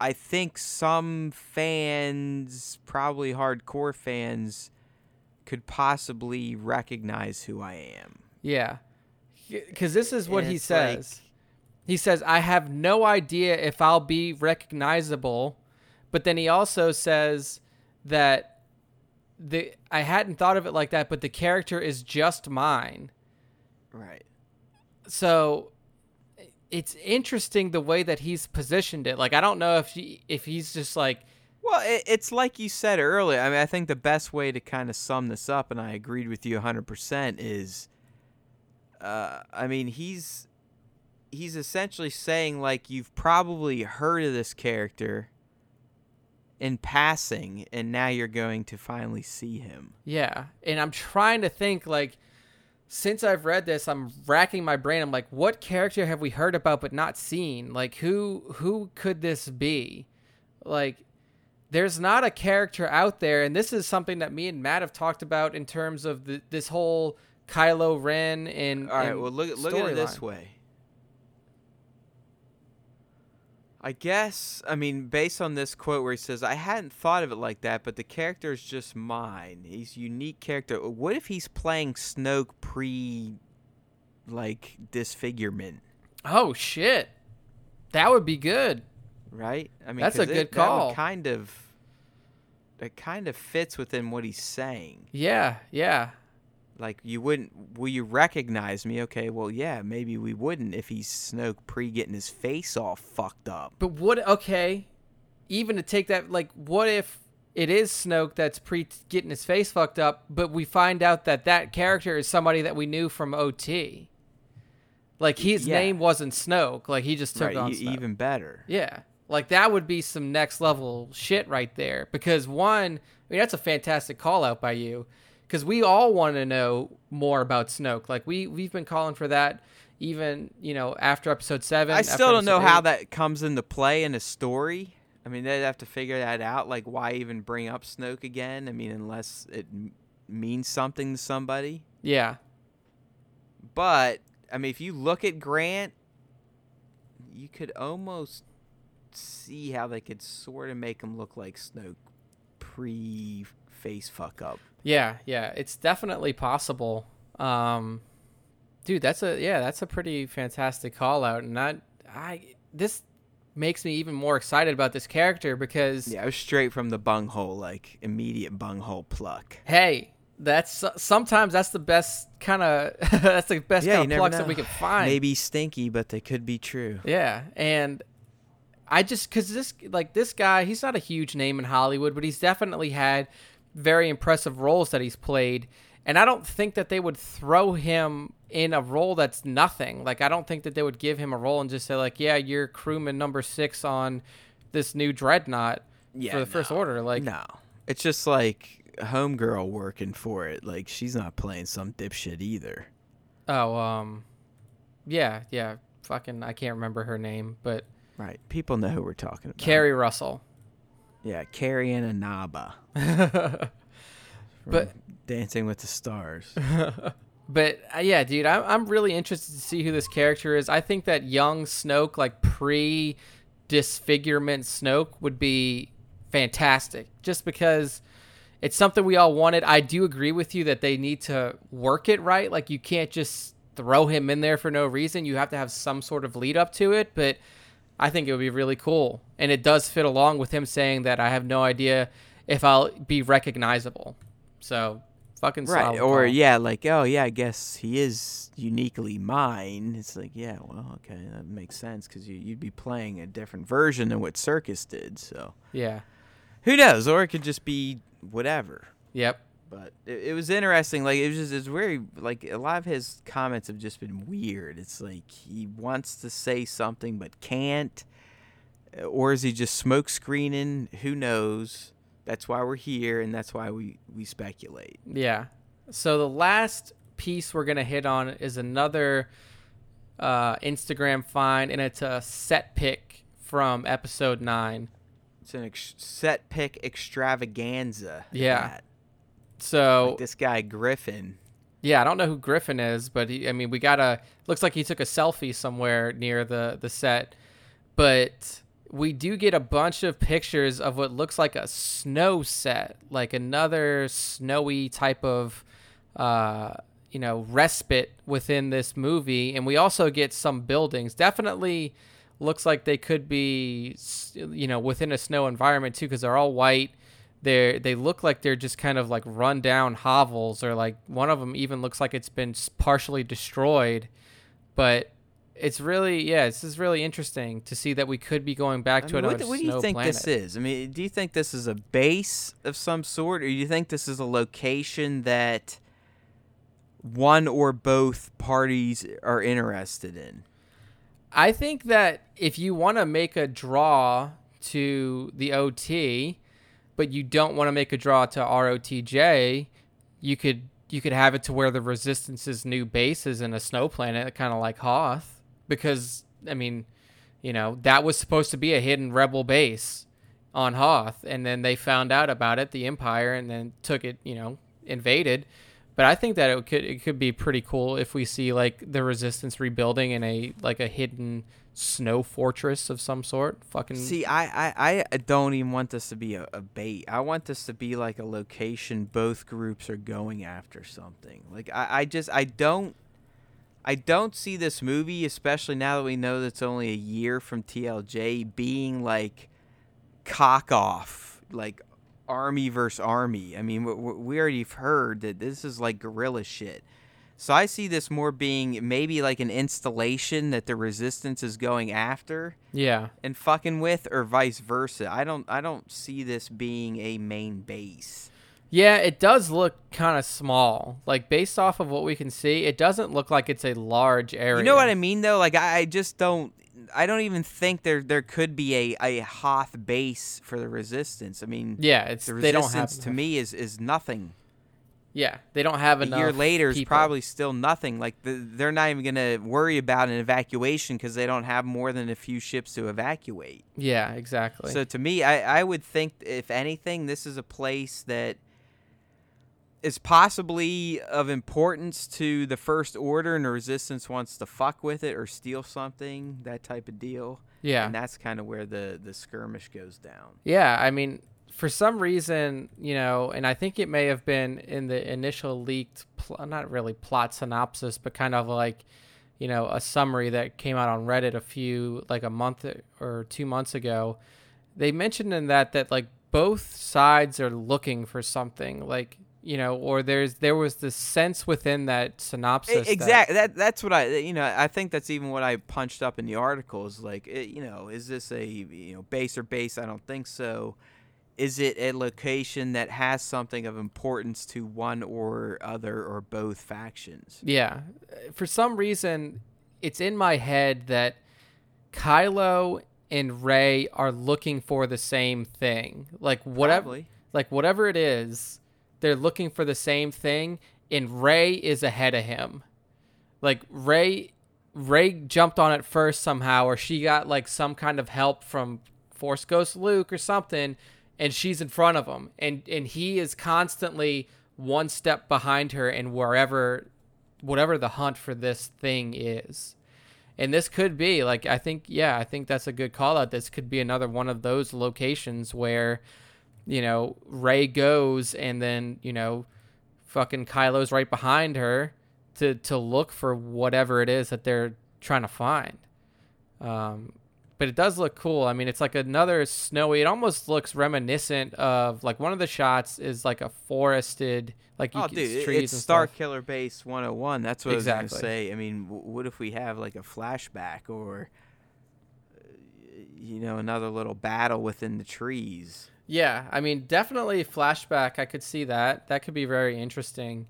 I think some fans, probably hardcore fans, could possibly recognize who I am. yeah. Because this is what And he it's like- says. he says, I have no idea if I'll be recognizable. But then he also says that the I hadn't thought of it like that, but the character is just mine. Right. so it's interesting the way that he's positioned it. Like I don't know if he, if he's just like Well, it, it's like you said earlier. I mean, I think the best way to kind of sum this up, and I agreed with you 100%, is, uh, I mean, he's he's essentially saying like you've probably heard of this character in passing, and now you're going to finally see him. yeah. And I'm trying to think like since I've read this, I'm racking my brain. I'm like, what character have we heard about but not seen? Like who who could this be? Like there's not a character out there, and this is something that me and Matt have talked about in terms of the, this whole Kylo Ren and All right. and Well, look at look at it this way. I guess I mean based on this quote where he says I hadn't thought of it like that, but the character is just mine. He's a unique character. What if he's playing Snoke pre like disfigurement, Oh shit, that would be good. right? I mean That's a good it- that call. kind of it kind of fits within what he's saying. Yeah, yeah. Like you wouldn't will you recognize me? Okay, well yeah, maybe we wouldn't if he's Snoke pre getting his face all fucked up. But what? Okay, even to take that, like, what if it is Snoke that's pre getting his face fucked up, but we find out that that character is somebody that we knew from OT. Like his Yeah. name wasn't Snoke. Like he just took right, on e- Snoke. even better. Yeah. Like that would be some next level shit right there. Because one, I mean that's a fantastic call out by you. Because we all want to know more about Snoke. Like we we've been calling for that even, you know, after episode seven. I still don't know episode how that comes into play in a story. I mean, they'd have to figure that out. Like, why even bring up Snoke again? I mean, unless it m- means something to somebody. Yeah. But I mean, if you look at Grant, you could almost see how they could sort of make him look like Snoke pre face fuck up. Yeah, yeah, it's definitely possible. Um, dude, that's a yeah, that's a pretty fantastic call out, and that I this makes me even more excited about this character because Yeah, I was straight from the bunghole, like immediate bunghole pluck. hey, that's sometimes that's the best kind of *laughs* that's the best Yeah, kind of never plugs that we could find. Maybe stinky, but they could be true. Yeah, and I just because this like this guy, he's not a huge name in Hollywood, but he's definitely had very impressive roles that he's played. And I don't think that they would throw him in a role that's nothing. Like I don't think that they would give him a role and just say like, "Yeah, you're crewman number six on this new dreadnought for the First. Order." Like, no, it's just like homegirl working for it. Like she's not playing some dipshit either. oh, um, yeah, yeah, fucking, I can't remember her name, but Right. People know who we're talking about. Keri Russell. Yeah, Carrie and Anaba. *laughs* But- Dancing with the Stars. *laughs* But uh, yeah, dude, I'm I'm really interested to see who this character is. I think that young Snoke, like pre disfigurement Snoke, would be fantastic. Just because it's something we all wanted. I do agree with you that they need to work it right. Like you can't just throw him in there for no reason. You have to have some sort of lead up to it. But I think it would be really cool, and it does fit along with him saying that I have no idea if I'll be recognizable. So fucking right. Or yeah, like oh yeah, I guess he is uniquely mine. It's like yeah, well okay, that makes sense because you, you'd be playing a different version than what Serkis did. So yeah. who knows? Or it could just be whatever. Yep. But it, it was interesting. Like it was just it's very like a lot of his comments have just been weird. It's like he wants to say something but can't, or is he just smoke screening? Who knows? That's why we're here, and that's why we we speculate. Yeah. So the last piece we're gonna hit on is another uh, Instagram find, and it's a set pick from episode nine. It's an ex- set pick extravaganza. Yeah. that. So Like this guy Griffin. yeah, I don't know who Griffin is, but he, I mean, we got a looks like he took a selfie somewhere near the the set, but we do get a bunch of pictures of what looks like a snow set, like another snowy type of uh, you know respite within this movie, and we also get some buildings. Definitely looks like they could be you know within a snow environment too, because they're all white. They're they look like they're just kind of like run down hovels or like one of them even looks like it's been partially destroyed. But it's really yeah this is really interesting to see that we could be going back I to mean, another what, what do you think planet. this is? I mean, do you think this is a base of some sort, or do you think this is a location that one or both parties are interested in? I think that if you want to make a draw to the OT, but you don't want to make a draw to ROTJ, you could you could have it to where the Resistance's new base is in a snow planet, kind of like Hoth, because I mean, you know, that was supposed to be a hidden rebel base on Hoth, and then they found out about it, the Empire, and then took it, you know, invaded. But I think that it could it could be pretty cool if we see like the resistance rebuilding in a like a hidden snow fortress of some sort. Fucking See, I, I, I don't even want this to be a, a bait. I want this to be like a location both groups are going after something. Like I, I just I don't I don't see this movie, especially now that we know that it's only a year from TLJ, being like cock off, like army versus army. I mean, we, we already have heard that this is like guerrilla shit. So I see this more being maybe like an installation that the resistance is going after yeah. and fucking with or vice versa. I don't I don't see this being a main base. Yeah, it does look kind of small. Like based off of what we can see, it doesn't look like it's a large area. You know what I mean though? Like I, just don't I don't even think there there could be a, a Hoth base for the resistance. I mean Yeah, it's the they don't have resistance to me is is nothing. Yeah, they don't have A enough. year later is probably still nothing. Like the, they're not even going to worry about an evacuation because they don't have more than a few ships to evacuate. Yeah, exactly. So to me, I, I would think if anything, this is a place that is possibly of importance to the First Order, and the Resistance wants to fuck with it or steal something, that type of deal. yeah, And that's kind of where the the skirmish goes down. yeah. I mean, for some reason, you know, and I think it may have been in the initial leaked, pl- not really plot synopsis, but kind of like, you know, a summary that came out on Reddit a few, like a month or two months ago. They mentioned in that that like both sides are looking for something. Like you know, or there's there was this sense within that synopsis. Exactly. That, that's what I you know I think that's even what I punched up in the article is like it, you know is this a you know base or base? I don't think so. Is it a location that has something of importance to one or other or both factions? Yeah, for some reason, it's in my head that Kylo and Rey are looking for the same thing. Like whatever, Probably. like whatever it is, they're looking for the same thing, and Rey is ahead of him. Like Rey, Rey jumped on it first somehow, or she got like some kind of help from Force Ghost Luke or something, and she's in front of him, and and he is constantly one step behind her, and wherever, whatever the hunt for this thing is. And this could be like I think yeah I think that's a good call out. This could be another one of those locations where, you know, Rey goes and then you know, fucking Kylo's right behind her to to look for whatever it is that they're trying to find. Um, but it does look cool. I mean, it's like another snowy. It almost looks reminiscent of like one of the shots is like a forested like you Oh, can, dude, it- trees it's Star stuff. Killer Base 101. That's what I Exactly. was going to say. I mean, w- what if we have like a flashback or, uh, you know, another little battle within the trees? Yeah, I mean, definitely flashback. I could see that. That could be very interesting.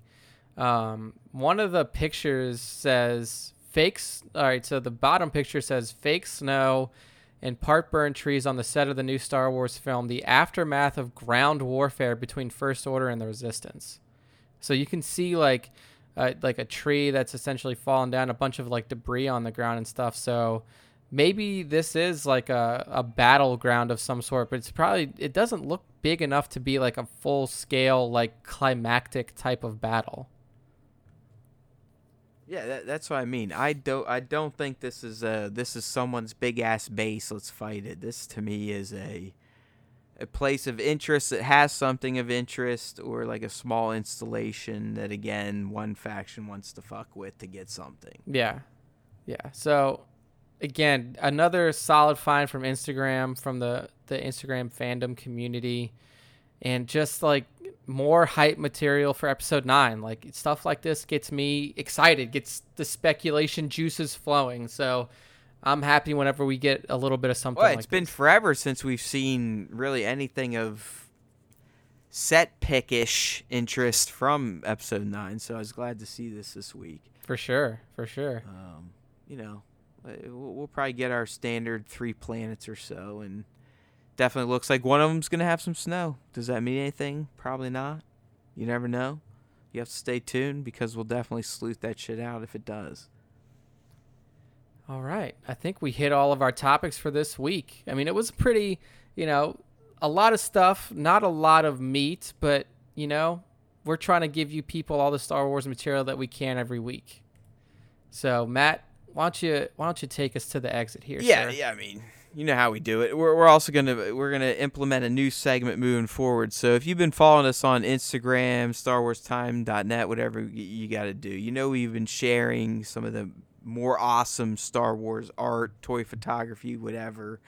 Um, one of the pictures says fakes. All right, so the bottom picture says fake snow and part burned trees on the set of the new Star Wars film, the aftermath of ground warfare between First Order and the Resistance. So you can see like, uh, like a tree that's essentially fallen down, a bunch of like debris on the ground and stuff. So maybe this is like a, a battleground of some sort, but it's probably it doesn't look big enough to be like a full scale like climactic type of battle. Yeah, that, that's what I mean. I don't I don't think this is uh this is someone's big ass base. Let's fight it. This to me is a a place of interest that has something of interest or like a small installation that again one faction wants to fuck with to get something. Yeah. Yeah. So again, another solid find from Instagram from the the Instagram fandom community and just like more hype material for episode 9. Like stuff like this gets me excited, gets the speculation juices flowing. So I'm happy whenever we get a little bit of something Well, like it's been this. forever since we've seen really anything of set pickish interest from episode 9, so I was glad to see this this week. for sure, for sure. um, you know, Uh, we'll, we'll probably get our standard three planets or so, and definitely looks like one of them's gonna have some snow. Does that mean anything? Probably not. You never know. You have to stay tuned because we'll definitely sleuth that shit out if it does. All right. I think we hit all of our topics for this week. I mean, it was pretty, you know, a lot of stuff, not a lot of meat, but, you know, we're trying to give you people all the Star Wars material that we can every week. So, Matt, why don't you why don't you take us to the exit here? Yeah, sir? yeah. I mean, you know how we do it. We're, we're also gonna we're gonna implement a new segment moving forward. So if you've been following us on Instagram, StarWarsTime.net, whatever you got to do, you know we've been sharing some of the more awesome Star Wars art, toy photography, whatever,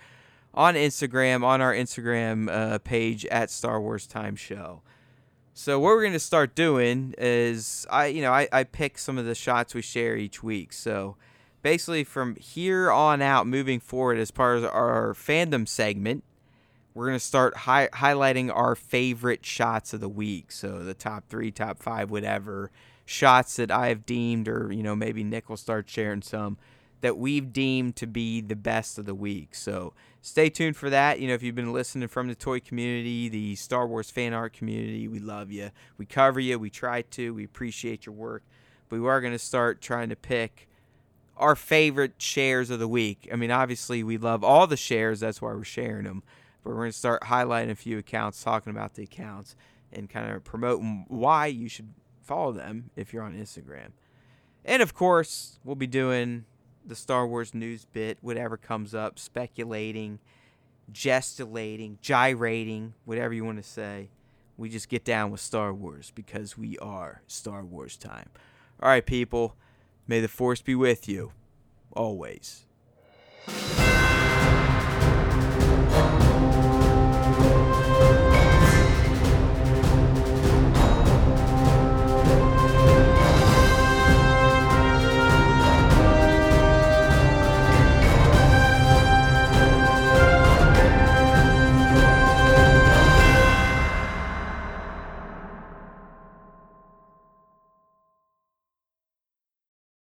on Instagram on our Instagram uh, page at Star Wars Time Show. So what we're gonna start doing is I you know I, I pick some of the shots we share each week. So basically from here on out moving forward as part of our fandom segment we're going to start hi- highlighting our favorite shots of the week. So the top three top five whatever shots that i've deemed or you know maybe nick will start sharing some that we've deemed to be the best of the week. So stay tuned for that. You know if you've been listening from the toy community the star wars fan art community we love you we cover you we try to. We appreciate your work. But we are going to start trying to pick our favorite shares of the week. I mean, obviously, we love all the shares. That's why we're sharing them. But we're going to start highlighting a few accounts, talking about the accounts, and kind of promoting why you should follow them if you're on Instagram. And of course, we'll be doing the Star Wars news bit, whatever comes up, speculating, gesticulating, gyrating, whatever you want to say. We just get down with Star Wars because we are Star Wars time. All right, people. May the force be with you, always.